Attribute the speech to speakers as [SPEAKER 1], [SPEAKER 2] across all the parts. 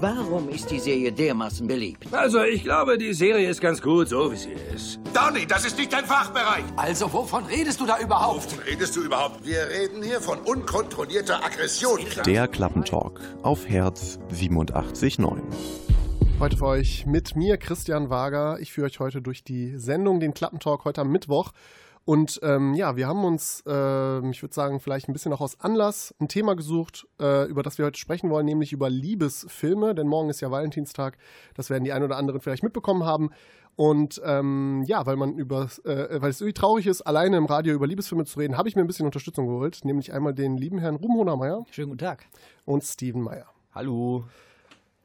[SPEAKER 1] Warum ist die Serie dermaßen beliebt?
[SPEAKER 2] Also, ich glaube, die Serie ist ganz gut, so wie sie ist.
[SPEAKER 3] Donny, das ist nicht dein Fachbereich.
[SPEAKER 4] Also, wovon redest du da überhaupt?
[SPEAKER 3] Wovon redest du überhaupt? Wir reden hier von unkontrollierter Aggression.
[SPEAKER 5] Der Klappentalk auf Herz 87.9.
[SPEAKER 6] Heute für euch mit mir, Christian Wager. Ich führe euch heute durch die Sendung, den Klappentalk heute am Mittwoch. Und ähm, ja, wir haben uns, äh, ich würde sagen, vielleicht ein bisschen auch aus Anlass ein Thema gesucht, äh, über das wir heute sprechen wollen, nämlich über Liebesfilme. Denn morgen ist ja Valentinstag. Das werden die ein oder anderen vielleicht mitbekommen haben. Und ähm, ja, weil man über, äh, weil es irgendwie traurig ist, alleine im Radio über Liebesfilme zu reden, habe ich mir ein bisschen Unterstützung geholt, nämlich einmal den lieben Herrn Ruben Honermeier.
[SPEAKER 7] Schönen guten Tag.
[SPEAKER 6] Und Steven Meyer.
[SPEAKER 8] Hallo.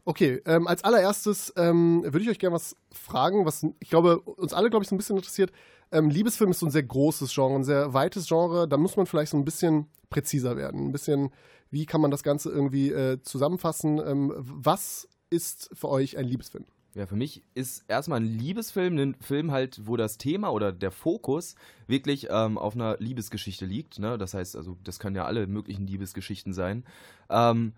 [SPEAKER 6] Okay, ähm, als allererstes ähm, würde ich euch gerne was fragen, was ich glaube, uns alle, glaube ich, so ein bisschen interessiert. Ähm, Liebesfilm ist so ein sehr großes Genre, ein sehr weites Genre. Da muss man vielleicht so ein bisschen präziser werden. Ein bisschen, wie kann man das Ganze irgendwie äh, zusammenfassen? Ähm, was ist für euch ein Liebesfilm?
[SPEAKER 8] Ja, für mich ist erstmal ein Liebesfilm ein Film halt, wo das Thema oder der Fokus wirklich ähm, auf einer Liebesgeschichte liegt. Ne? Das heißt, also das können ja alle möglichen Liebesgeschichten sein. Ähm,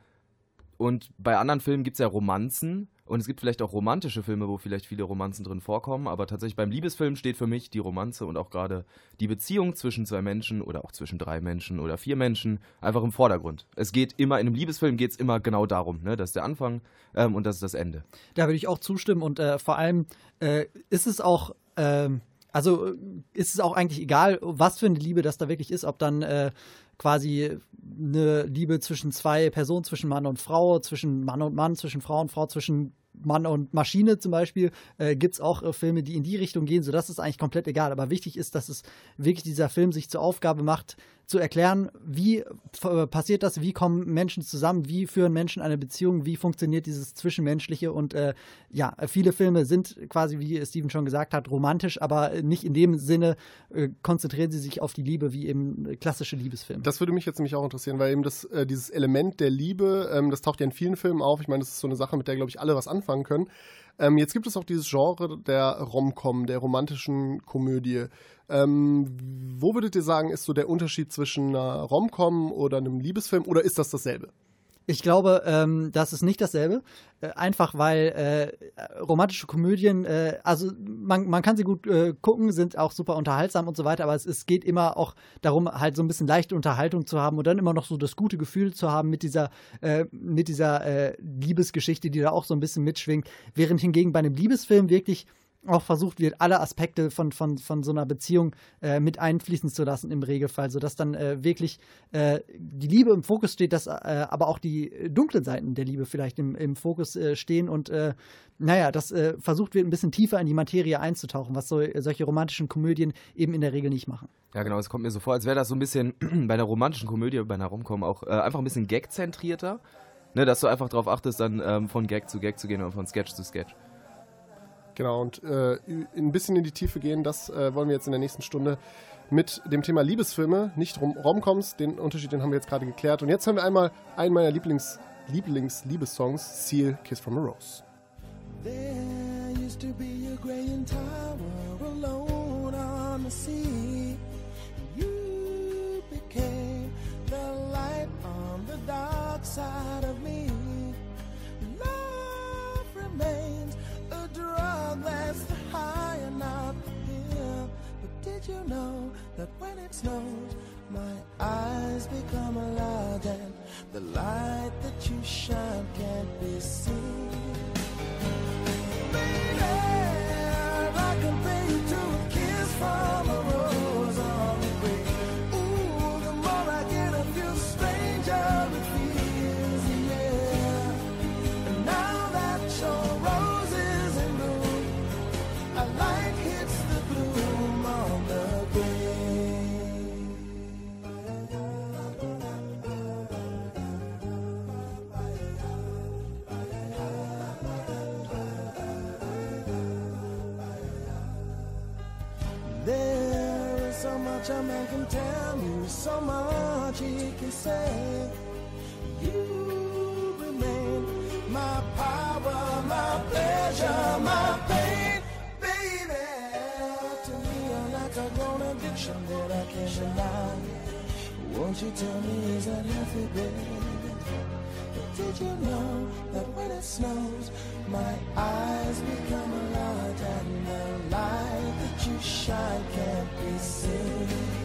[SPEAKER 8] und bei anderen Filmen gibt es ja Romanzen und es gibt vielleicht auch romantische Filme, wo vielleicht viele Romanzen drin vorkommen, aber tatsächlich beim Liebesfilm steht für mich die Romanze und auch gerade die Beziehung zwischen zwei Menschen oder auch zwischen drei Menschen oder vier Menschen einfach im Vordergrund. Es geht immer, in einem Liebesfilm geht es immer genau darum, ne? das ist der Anfang ähm, und das ist das Ende.
[SPEAKER 7] Da würde ich auch zustimmen und äh, vor allem äh, ist es auch. Ähm also ist es auch eigentlich egal, was für eine Liebe das da wirklich ist, ob dann äh, quasi eine Liebe zwischen zwei Personen, zwischen Mann und Frau, zwischen Mann und Mann, zwischen Frau und Frau, zwischen Mann und Maschine zum Beispiel, äh, gibt es auch äh, Filme, die in die Richtung gehen, sodass es eigentlich komplett egal. Aber wichtig ist, dass es wirklich dieser Film sich zur Aufgabe macht, zu erklären, wie äh, passiert das, wie kommen Menschen zusammen, wie führen Menschen eine Beziehung, wie funktioniert dieses Zwischenmenschliche. Und äh, ja, viele Filme sind quasi, wie Steven schon gesagt hat, romantisch, aber nicht in dem Sinne äh, konzentrieren sie sich auf die Liebe wie eben klassische Liebesfilme.
[SPEAKER 6] Das würde mich jetzt nämlich auch interessieren, weil eben das, äh, dieses Element der Liebe, ähm, das taucht ja in vielen Filmen auf. Ich meine, das ist so eine Sache, mit der, glaube ich, alle was anfangen können. Ähm, jetzt gibt es auch dieses Genre der Rom-Com, der romantischen Komödie. Ähm, wo würdet ihr sagen, ist so der Unterschied zwischen einer Rom-Com oder einem Liebesfilm oder ist das dasselbe?
[SPEAKER 7] Ich glaube, ähm, das ist nicht dasselbe. Äh, einfach weil äh, romantische Komödien, äh, also man, man kann sie gut äh, gucken, sind auch super unterhaltsam und so weiter, aber es, es geht immer auch darum, halt so ein bisschen leichte Unterhaltung zu haben und dann immer noch so das gute Gefühl zu haben mit dieser, äh, mit dieser äh, Liebesgeschichte, die da auch so ein bisschen mitschwingt. Während hingegen bei einem Liebesfilm wirklich auch versucht wird, alle Aspekte von, von, von so einer Beziehung äh, mit einfließen zu lassen im Regelfall, sodass dann äh, wirklich äh, die Liebe im Fokus steht, dass äh, aber auch die dunklen Seiten der Liebe vielleicht im, im Fokus äh, stehen und äh, naja, das versucht wird, ein bisschen tiefer in die Materie einzutauchen, was so, solche romantischen Komödien eben in der Regel nicht machen.
[SPEAKER 8] Ja, genau, es kommt mir so vor, als wäre das so ein bisschen bei einer romantischen Komödie, bei einer Romcom auch einfach ein bisschen gag-zentrierter, ne, dass du einfach darauf achtest, dann ähm, von Gag zu Gag zu gehen und von Sketch zu Sketch.
[SPEAKER 6] Genau, und äh, ein bisschen in die Tiefe gehen, das äh, wollen wir jetzt in der nächsten Stunde mit dem Thema Liebesfilme, nicht Rom Romcoms. Den Unterschied, den haben wir jetzt gerade geklärt. Und jetzt haben wir einmal einen meiner Lieblings, Lieblings-Liebessongs, Seal, Kiss from a Rose. There used to be a graying tower alone on the sea. You became the light on the dark side of me. The high and. But did you know that when it snows, my eyes become lot and the light that you shine can't be seen? Much a man can tell you, so much he can say. You remain my power, my pleasure, my pain, baby. To me, you're like a grown addiction that I can't deny. Won't you tell me is that healthy, baby? Did you know that when it
[SPEAKER 9] snows, my eyes become a large and the light that you shine can't be seen.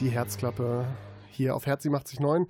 [SPEAKER 6] Die Herzklappe hier auf Herz 89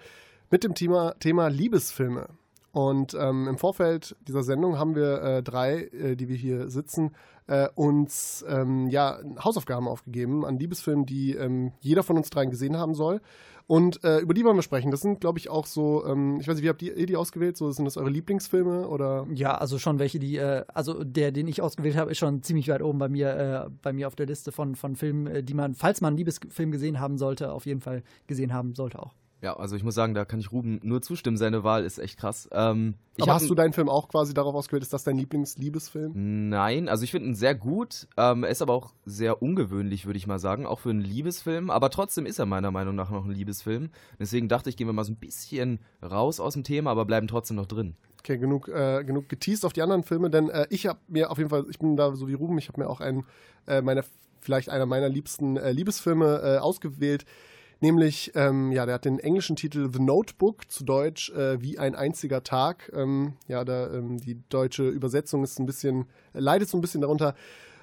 [SPEAKER 6] mit dem Thema, Thema Liebesfilme. Und ähm, im Vorfeld dieser Sendung haben wir äh, drei, äh, die wir hier sitzen, äh, uns ähm, ja, Hausaufgaben aufgegeben an Liebesfilmen, die ähm, jeder von uns dreien gesehen haben soll. Und äh, über die wollen wir sprechen. Das sind, glaube ich, auch so, ähm, ich weiß nicht, wie habt ihr, die ausgewählt? So, sind das eure Lieblingsfilme oder?
[SPEAKER 7] Ja, also schon welche, die, äh, also der, den ich ausgewählt habe, ist schon ziemlich weit oben bei mir, äh, bei mir auf der Liste von, von Filmen, die man, falls man einen Liebesfilm gesehen haben sollte, auf jeden Fall gesehen haben sollte auch.
[SPEAKER 8] Ja, also ich muss sagen, da kann ich Ruben nur zustimmen. Seine Wahl ist echt krass. Ähm, ich
[SPEAKER 6] Aber hast du deinen Film auch quasi darauf ausgewählt? Ist das dein Lieblings-Liebesfilm?
[SPEAKER 8] Nein, also ich finde ihn sehr gut. Ähm, er ist aber auch sehr ungewöhnlich, würde ich mal sagen, auch für einen Liebesfilm. Aber trotzdem ist er meiner Meinung nach noch ein Liebesfilm. Deswegen dachte ich, gehen wir mal so ein bisschen raus aus dem Thema, aber bleiben trotzdem noch drin.
[SPEAKER 6] Okay, genug, äh, genug geteased auf die anderen Filme, denn äh, ich habe mir auf jeden Fall, ich bin da so wie Ruben, ich habe mir auch einen äh, meiner, vielleicht einer meiner liebsten äh, Liebesfilme äh, ausgewählt. Nämlich, ähm, ja, der hat den englischen Titel The Notebook, zu Deutsch äh, wie ein einziger Tag. Ähm, ja, da ähm, die deutsche Übersetzung ist ein bisschen, äh, leidet so ein bisschen darunter.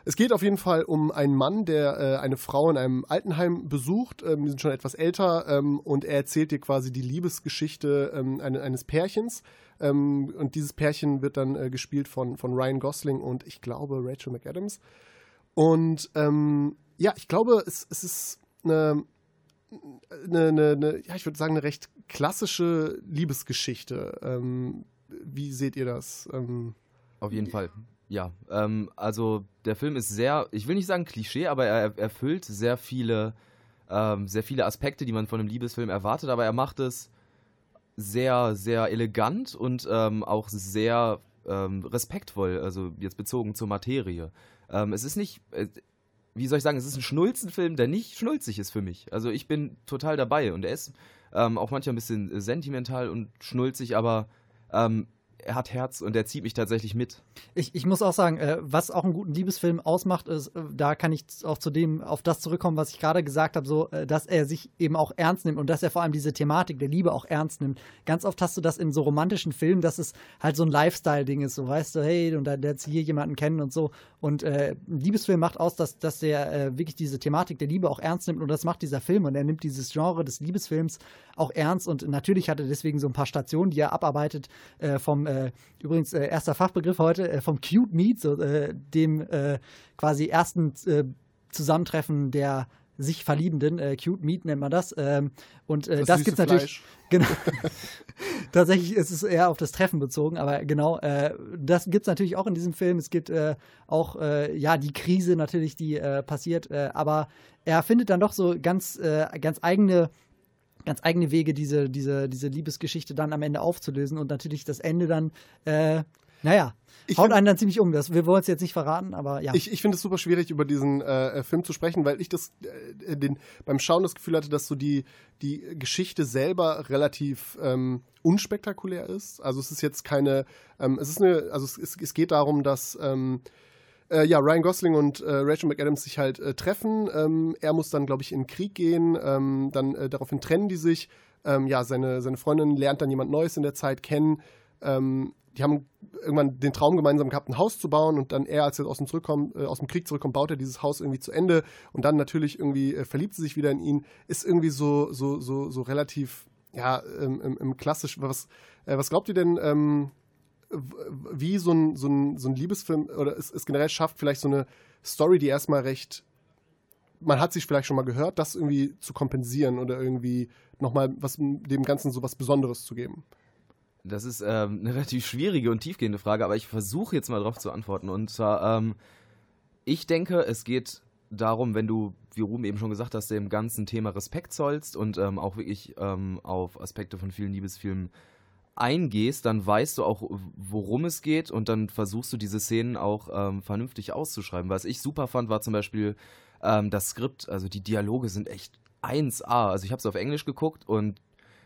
[SPEAKER 6] Es geht auf jeden Fall um einen Mann, der äh, eine Frau in einem Altenheim besucht. Ähm, die sind schon etwas älter ähm, und er erzählt dir quasi die Liebesgeschichte ähm, eine, eines Pärchens. Und dieses Pärchen wird dann äh, gespielt von, von Ryan Gosling und ich glaube Rachel McAdams. Und ja, ich glaube, es, es ist eine, eine, eine, eine, ja, ich würde sagen, eine recht klassische Liebesgeschichte. Ähm, wie seht ihr das? Ähm,
[SPEAKER 8] Auf jeden Fall. Ja, ähm, also der Film ist sehr, ich will nicht sagen Klischee, aber er erfüllt sehr viele, ähm, sehr viele Aspekte, die man von einem Liebesfilm erwartet, aber er macht es sehr, sehr elegant und ähm, auch sehr ähm, respektvoll, also jetzt bezogen zur Materie. Es ist nicht, äh, wie soll ich sagen, es ist ein Schnulzenfilm, der nicht schnulzig ist für mich. Also ich bin total dabei und er ist ähm, auch manchmal ein bisschen sentimental und schnulzig, aber ähm, er hat Herz und er zieht mich tatsächlich mit.
[SPEAKER 7] Ich, ich muss auch sagen, äh, was auch einen guten Liebesfilm ausmacht, ist, äh, da kann ich auch zu dem, auf das zurückkommen, was ich gerade gesagt habe, so, äh, dass er sich eben auch ernst nimmt und dass er vor allem diese Thematik der Liebe auch ernst nimmt. Ganz oft hast du das in so romantischen Filmen, dass es halt so ein Lifestyle-Ding ist, so weißt du, hey, und da lernst du hier jemanden kennen und so. Und äh, Liebesfilm macht aus, dass, dass der äh, wirklich diese Thematik der Liebe auch ernst nimmt. Und das macht dieser Film. Und er nimmt dieses Genre des Liebesfilms auch ernst. Und natürlich hat er deswegen so ein paar Stationen, die er abarbeitet, äh, vom, äh, übrigens äh, erster Fachbegriff heute, äh, vom Cute Meet, so, äh, dem äh, quasi ersten äh, Zusammentreffen der sich Verliebenden, äh, Cute Meet nennt man das. Ähm, und äh,
[SPEAKER 6] Das
[SPEAKER 7] das, gibt's natürlich. Genau. Tatsächlich ist es eher auf das Treffen bezogen, aber genau, äh, das gibt's natürlich auch in diesem Film. Es gibt äh, auch äh, ja die Krise natürlich, die äh, passiert, aber er findet dann doch so ganz, ganz eigene ganz eigene Wege, diese, diese, diese Liebesgeschichte dann am Ende aufzulösen und natürlich das Ende dann, äh, naja,
[SPEAKER 6] Ich
[SPEAKER 7] haut
[SPEAKER 6] find-
[SPEAKER 7] einen dann ziemlich um. Das, wir wollen es jetzt nicht verraten, aber ja.
[SPEAKER 6] Ich, ich finde es super schwierig, über diesen äh, Film zu sprechen, weil ich das äh, den, beim Schauen das Gefühl hatte, dass so die, die Geschichte selber relativ ähm, unspektakulär ist. Also es ist jetzt keine, ähm, es ist eine, also es, es, es geht darum, dass ähm, äh, ja, Ryan Gosling und äh, Rachel McAdams sich halt äh, treffen. Ähm, er muss dann, glaube ich, in den Krieg gehen. Ähm, dann äh, daraufhin trennen die sich. Ähm, ja, seine, seine Freundin lernt dann jemand Neues in der Zeit kennen. Die haben irgendwann den Traum gemeinsam gehabt, ein Haus zu bauen und dann er, als er aus dem, zurückkommt, äh, aus dem Krieg zurückkommt, baut er dieses Haus irgendwie zu Ende und dann natürlich irgendwie äh, verliebt sie sich wieder in ihn. Ist irgendwie so, so, so, so relativ, ja, ähm, im, im klassisch. Was, äh, was glaubt ihr denn, ähm, wie so ein, so ein, so ein Liebesfilm oder es, es generell schafft, vielleicht so eine Story, die erstmal recht, man hat sich vielleicht schon mal gehört, das irgendwie zu kompensieren oder irgendwie nochmal was dem Ganzen so was Besonderes zu geben.
[SPEAKER 8] Das ist ähm, eine relativ schwierige und tiefgehende Frage, aber ich versuche jetzt mal darauf zu antworten. Und zwar, ähm, ich denke, es geht darum, wenn du, wie Ruben eben schon gesagt hast, dem ganzen Thema Respekt zollst und ähm, auch wirklich ähm, auf Aspekte von vielen Liebesfilmen eingehst, dann weißt du auch, worum es geht und dann versuchst du diese Szenen auch ähm, vernünftig auszuschreiben. Was ich super fand, war zum Beispiel ähm, das Skript, also die Dialoge sind echt 1A. Also ich habe es auf Englisch geguckt und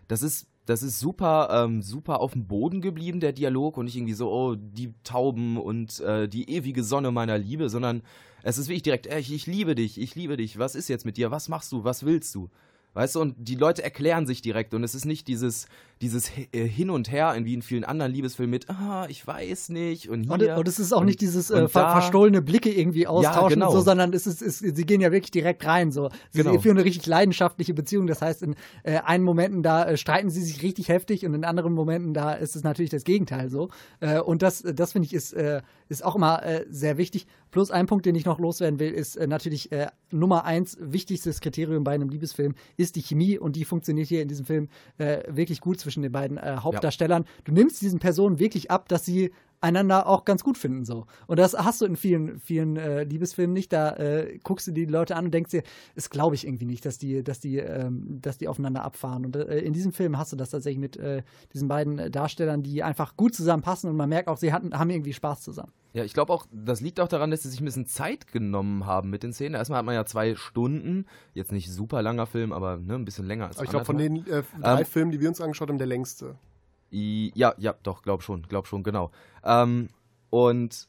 [SPEAKER 8] das ist, das ist super, ähm, super auf dem Boden geblieben, der Dialog, und nicht irgendwie so, oh, die Tauben und äh, die ewige Sonne meiner Liebe, sondern es ist wirklich direkt, ey, ich, ich liebe dich, ich liebe dich, was ist jetzt mit dir, was machst du, was willst du? Weißt du, und die Leute erklären sich direkt und es ist nicht dieses, dieses äh, Hin und Her, in wie in vielen anderen Liebesfilmen mit, ah, ich weiß nicht und hier.
[SPEAKER 7] und es ist auch nicht dieses äh, ver verstohlene Blicke irgendwie austauschen
[SPEAKER 8] genau.
[SPEAKER 7] und so, sondern es ist, es, sie gehen ja wirklich direkt rein. So. Sie
[SPEAKER 8] Genau.
[SPEAKER 7] führen eine richtig leidenschaftliche Beziehung. Das heißt, in äh, einen Momenten da äh, streiten sie sich richtig heftig und in anderen Momenten da ist es natürlich das Gegenteil so. Äh, und das, das finde ich ist, äh, ist auch immer sehr wichtig. Plus ein Punkt, den ich noch loswerden will, ist natürlich Nummer eins, wichtigstes Kriterium bei einem Liebesfilm ist die Chemie und die funktioniert hier in diesem Film wirklich gut zwischen den beiden äh, Hauptdarstellern. Du nimmst diesen Personen wirklich ab, dass sie einander auch ganz gut finden so. Und das hast du in vielen, vielen äh, Liebesfilmen nicht. Da äh, guckst du die Leute an und denkst dir, das glaube ich irgendwie nicht, dass die, dass die, ähm, dass die aufeinander abfahren. Und äh, in diesem Film hast du das tatsächlich mit äh, diesen beiden Darstellern, die einfach gut zusammenpassen und man merkt auch, sie hatten, haben irgendwie Spaß zusammen.
[SPEAKER 8] Ja, ich glaube auch, das liegt auch daran, dass sie sich ein bisschen Zeit genommen haben mit den Szenen. Erstmal hat man ja zwei Stunden, jetzt nicht super langer Film, aber ne, ein bisschen länger als
[SPEAKER 6] Aber ich glaube, von den äh, drei
[SPEAKER 8] Ähm,
[SPEAKER 6] Filmen, die wir uns angeschaut haben, der längste.
[SPEAKER 8] Ja, ja, doch, glaub schon, glaub schon, genau. Ähm, und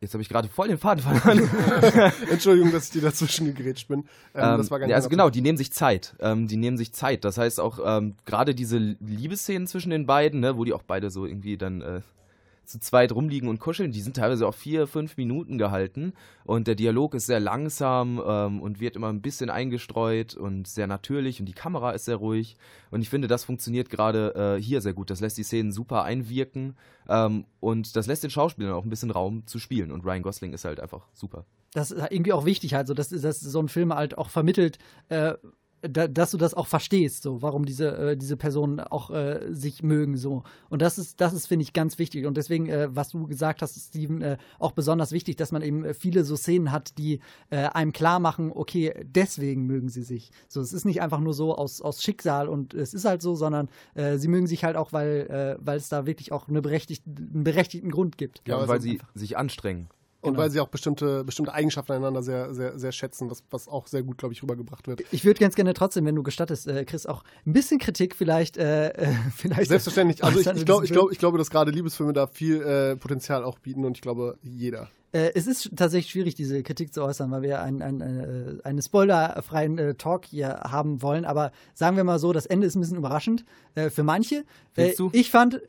[SPEAKER 8] jetzt habe ich gerade voll den Faden verloren.
[SPEAKER 6] Entschuldigung, dass ich dir dazwischen gegrätscht bin. Ähm, das war ganz
[SPEAKER 8] ja, also genau, die nehmen sich Zeit. Ähm, die nehmen sich Zeit. Das heißt auch ähm, gerade diese Liebesszenen zwischen den beiden, ne, wo die auch beide so irgendwie dann äh, zu zweit rumliegen und kuscheln, die sind teilweise auch vier, fünf Minuten gehalten. Und der Dialog ist sehr langsam ähm, und wird immer ein bisschen eingestreut und sehr natürlich. Und die Kamera ist sehr ruhig. Und ich finde, das funktioniert gerade äh, hier sehr gut. Das lässt die Szenen super einwirken. Ähm, und das lässt den Schauspielern auch ein bisschen Raum zu spielen. Und Ryan Gosling ist halt einfach super.
[SPEAKER 7] das ist irgendwie auch wichtig. Halt so, dass, dass so ein Film halt auch vermittelt, äh, da, dass du das auch verstehst, so, warum diese, äh, diese Personen auch äh, sich mögen, so. Und das ist, das ist, finde ich, ganz wichtig. Und deswegen, äh, was du gesagt hast, Steven, äh, auch besonders wichtig, dass man eben äh, viele so Szenen hat, die äh, einem klar machen, okay, deswegen mögen sie sich. So, es ist nicht einfach nur so aus, aus Schicksal und es ist halt so, sondern äh, sie mögen sich halt auch, weil, äh, weil es da wirklich auch eine berechtigt, einen berechtigten Grund gibt.
[SPEAKER 8] Ja, und weil sie sich anstrengen.
[SPEAKER 6] Und
[SPEAKER 7] Genau.
[SPEAKER 6] weil sie auch bestimmte, bestimmte Eigenschaften einander sehr, sehr, sehr schätzen, was, was auch sehr gut, glaube ich, rübergebracht wird.
[SPEAKER 7] Ich würde ganz gerne trotzdem, wenn du gestattest, äh, Chris, auch ein bisschen Kritik vielleicht. Äh, äh, vielleicht
[SPEAKER 6] Selbstverständlich. Also ich, ich
[SPEAKER 7] diesem
[SPEAKER 6] ich glaube, ich glaube, dass gerade Liebesfilme da viel äh, Potenzial auch bieten und ich glaube, jeder.
[SPEAKER 7] Äh, es ist tatsächlich schwierig, diese Kritik zu äußern, weil wir einen, einen, äh, einen spoilerfreien äh, Talk hier haben wollen. Aber sagen wir mal so, das Ende ist ein bisschen überraschend äh, für manche. Äh, ich fand,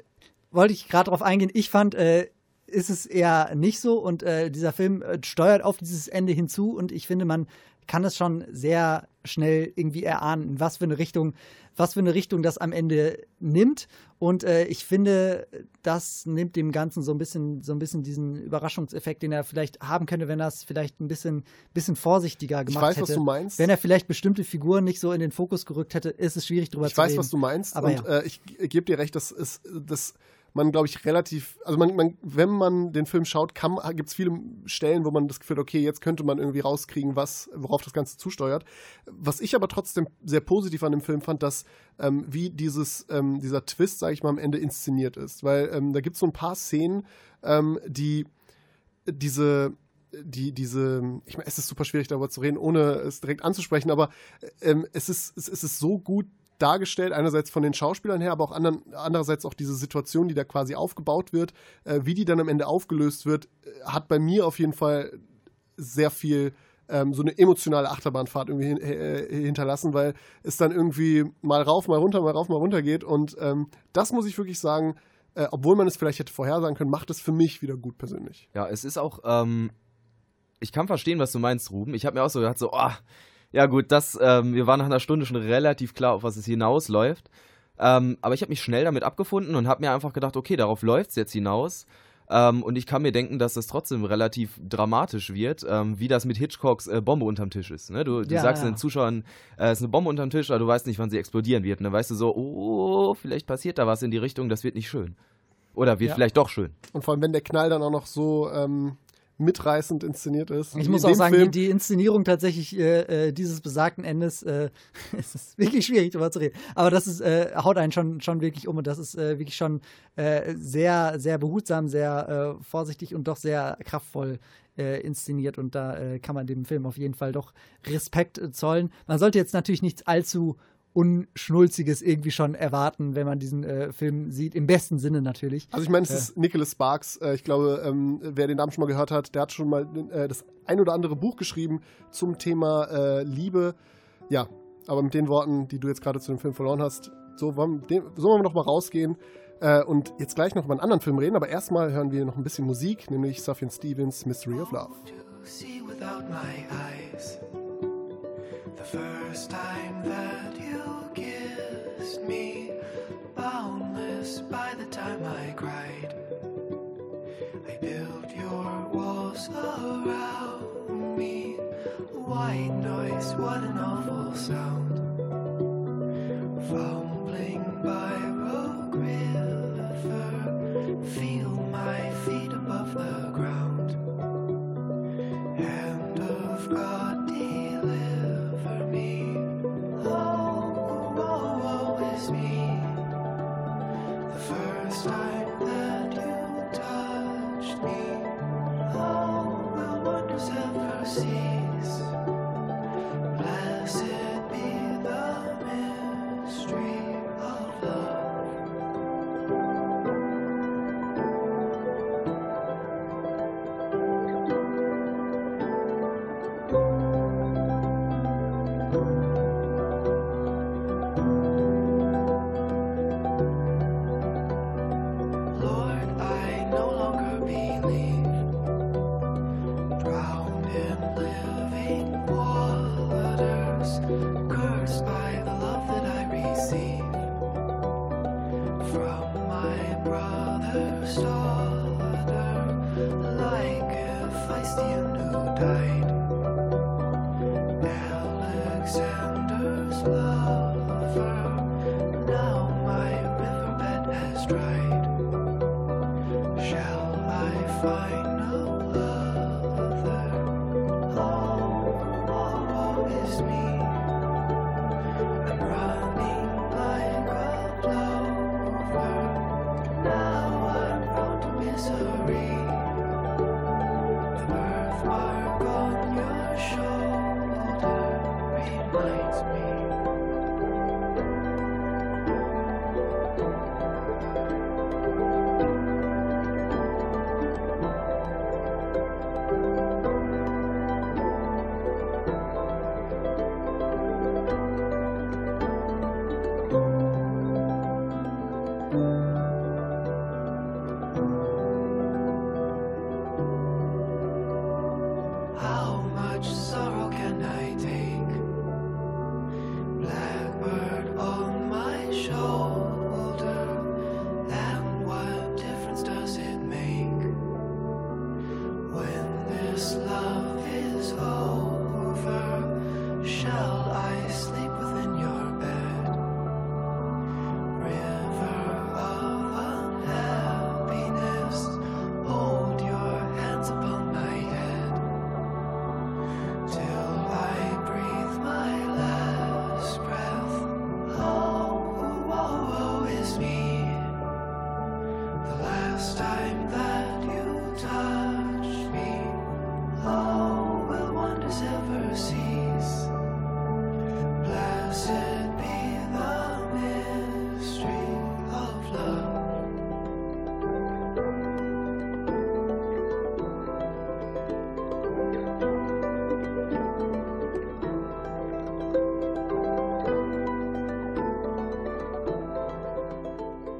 [SPEAKER 7] wollte ich gerade darauf eingehen, ich fand, äh, ist es eher nicht so und äh, dieser Film äh, steuert auf dieses Ende hinzu und ich finde, man kann es schon sehr schnell irgendwie erahnen, in was für eine Richtung, was für eine Richtung das am Ende nimmt. Und äh, ich finde, das nimmt dem Ganzen so ein bisschen, so ein bisschen diesen Überraschungseffekt, den er vielleicht haben könnte, wenn er es vielleicht ein bisschen, bisschen vorsichtiger gemacht
[SPEAKER 6] weiß,
[SPEAKER 7] hätte.
[SPEAKER 6] was du meinst.
[SPEAKER 7] Wenn er vielleicht bestimmte Figuren nicht so in den Fokus gerückt hätte, ist es schwierig drüber
[SPEAKER 6] Ich
[SPEAKER 7] zu
[SPEAKER 6] weiß,
[SPEAKER 7] reden.
[SPEAKER 6] was du meinst
[SPEAKER 7] Aber
[SPEAKER 6] und
[SPEAKER 7] ja.
[SPEAKER 6] äh, ich gebe dir recht, dass es, dass man, glaube ich, relativ, also man, man, wenn man den Film schaut, gibt es viele Stellen, wo man das Gefühl hat, okay, jetzt könnte man irgendwie rauskriegen, was, worauf das Ganze zusteuert. Was ich aber trotzdem sehr positiv an dem Film fand, dass ähm, wie dieses, ähm, dieser Twist, sage ich mal, am Ende inszeniert ist. Weil ähm, da gibt es so ein paar Szenen, ähm, die diese die, diese, ich meine, es ist super schwierig darüber zu reden, ohne es direkt anzusprechen, aber ähm, es, ist, es, es ist so gut dargestellt, einerseits von den Schauspielern her, aber auch andern, andererseits auch diese Situation, die da quasi aufgebaut wird, äh, wie die dann am Ende aufgelöst wird, äh, hat bei mir auf jeden Fall sehr viel ähm, so eine emotionale Achterbahnfahrt irgendwie hin, äh, hinterlassen, weil es dann irgendwie mal rauf, mal runter, mal rauf, mal runter geht und ähm, das muss ich wirklich sagen, äh, obwohl man es vielleicht hätte vorhersagen können, macht es für mich wieder gut persönlich.
[SPEAKER 8] Ja, es ist auch, ähm, ich kann verstehen, was du meinst, Ruben. Ich habe mir auch so gedacht, so, oh, ja gut, das, ähm, wir waren nach einer Stunde schon relativ klar, auf was es hinausläuft. Ähm, aber ich habe mich schnell damit abgefunden und habe mir einfach gedacht, okay, darauf läuft es jetzt hinaus. Ähm, und ich kann mir denken, dass das trotzdem relativ dramatisch wird, ähm, wie das mit Hitchcocks äh, Bombe unterm Tisch ist. Ne? Du, du
[SPEAKER 7] Ja,
[SPEAKER 8] sagst
[SPEAKER 7] ja.
[SPEAKER 8] den Zuschauern, äh, es ist eine Bombe unterm Tisch, aber du weißt nicht, wann sie explodieren wird. Und dann weißt du so, oh, vielleicht passiert da was in die Richtung, das wird nicht schön. Oder wird
[SPEAKER 7] Ja.
[SPEAKER 8] vielleicht doch schön.
[SPEAKER 6] Und vor allem, wenn der Knall dann auch noch so ähm, mitreißend inszeniert ist.
[SPEAKER 7] Ich muss auch sagen, die,
[SPEAKER 6] Film,
[SPEAKER 7] die Inszenierung tatsächlich äh, äh, dieses besagten Endes, äh, es ist wirklich schwierig darüber zu reden. Aber das ist, äh, haut einen schon, schon wirklich um und das ist äh, wirklich schon äh, sehr, sehr behutsam, sehr äh, vorsichtig und doch sehr kraftvoll inszeniert und da kann man dem Film auf jeden Fall doch Respekt zollen. Man sollte jetzt natürlich nichts allzu Unschnulziges irgendwie schon erwarten, wenn man diesen äh, Film sieht, im besten Sinne natürlich.
[SPEAKER 6] Also ich meine, es
[SPEAKER 7] Äh.
[SPEAKER 6] ist Nicholas Sparks. Äh, ich glaube, ähm, wer den Namen schon mal gehört hat, der hat schon mal äh, das ein oder andere Buch geschrieben zum Thema äh, Liebe. Ja, aber mit den Worten, die du jetzt gerade zu dem Film verloren hast, so wollen, den, so wollen wir noch mal rausgehen äh, und jetzt gleich noch über einen anderen Film reden. Aber erstmal hören wir noch ein bisschen Musik, nämlich Sufjan Stevens Mystery of Love.
[SPEAKER 10] see without my eyes. The first time that me, boundless by the time I cried. I built your walls around me. White noise, what an awful sound. Fumbling by Rogue River, first time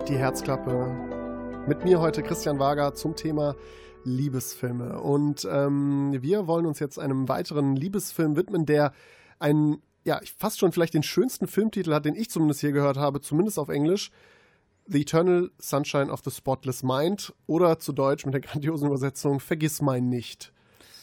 [SPEAKER 6] Die Herzklappe. Mit mir heute Christian Wager zum Thema Liebesfilme. Und ähm, wir wollen uns jetzt einem weiteren Liebesfilm widmen, der einen, ja, fast schon vielleicht den schönsten Filmtitel hat, den ich zumindest hier gehört habe, zumindest auf Englisch. The Eternal Sunshine of the Spotless Mind oder zu Deutsch mit der grandiosen Übersetzung Vergiss mein nicht.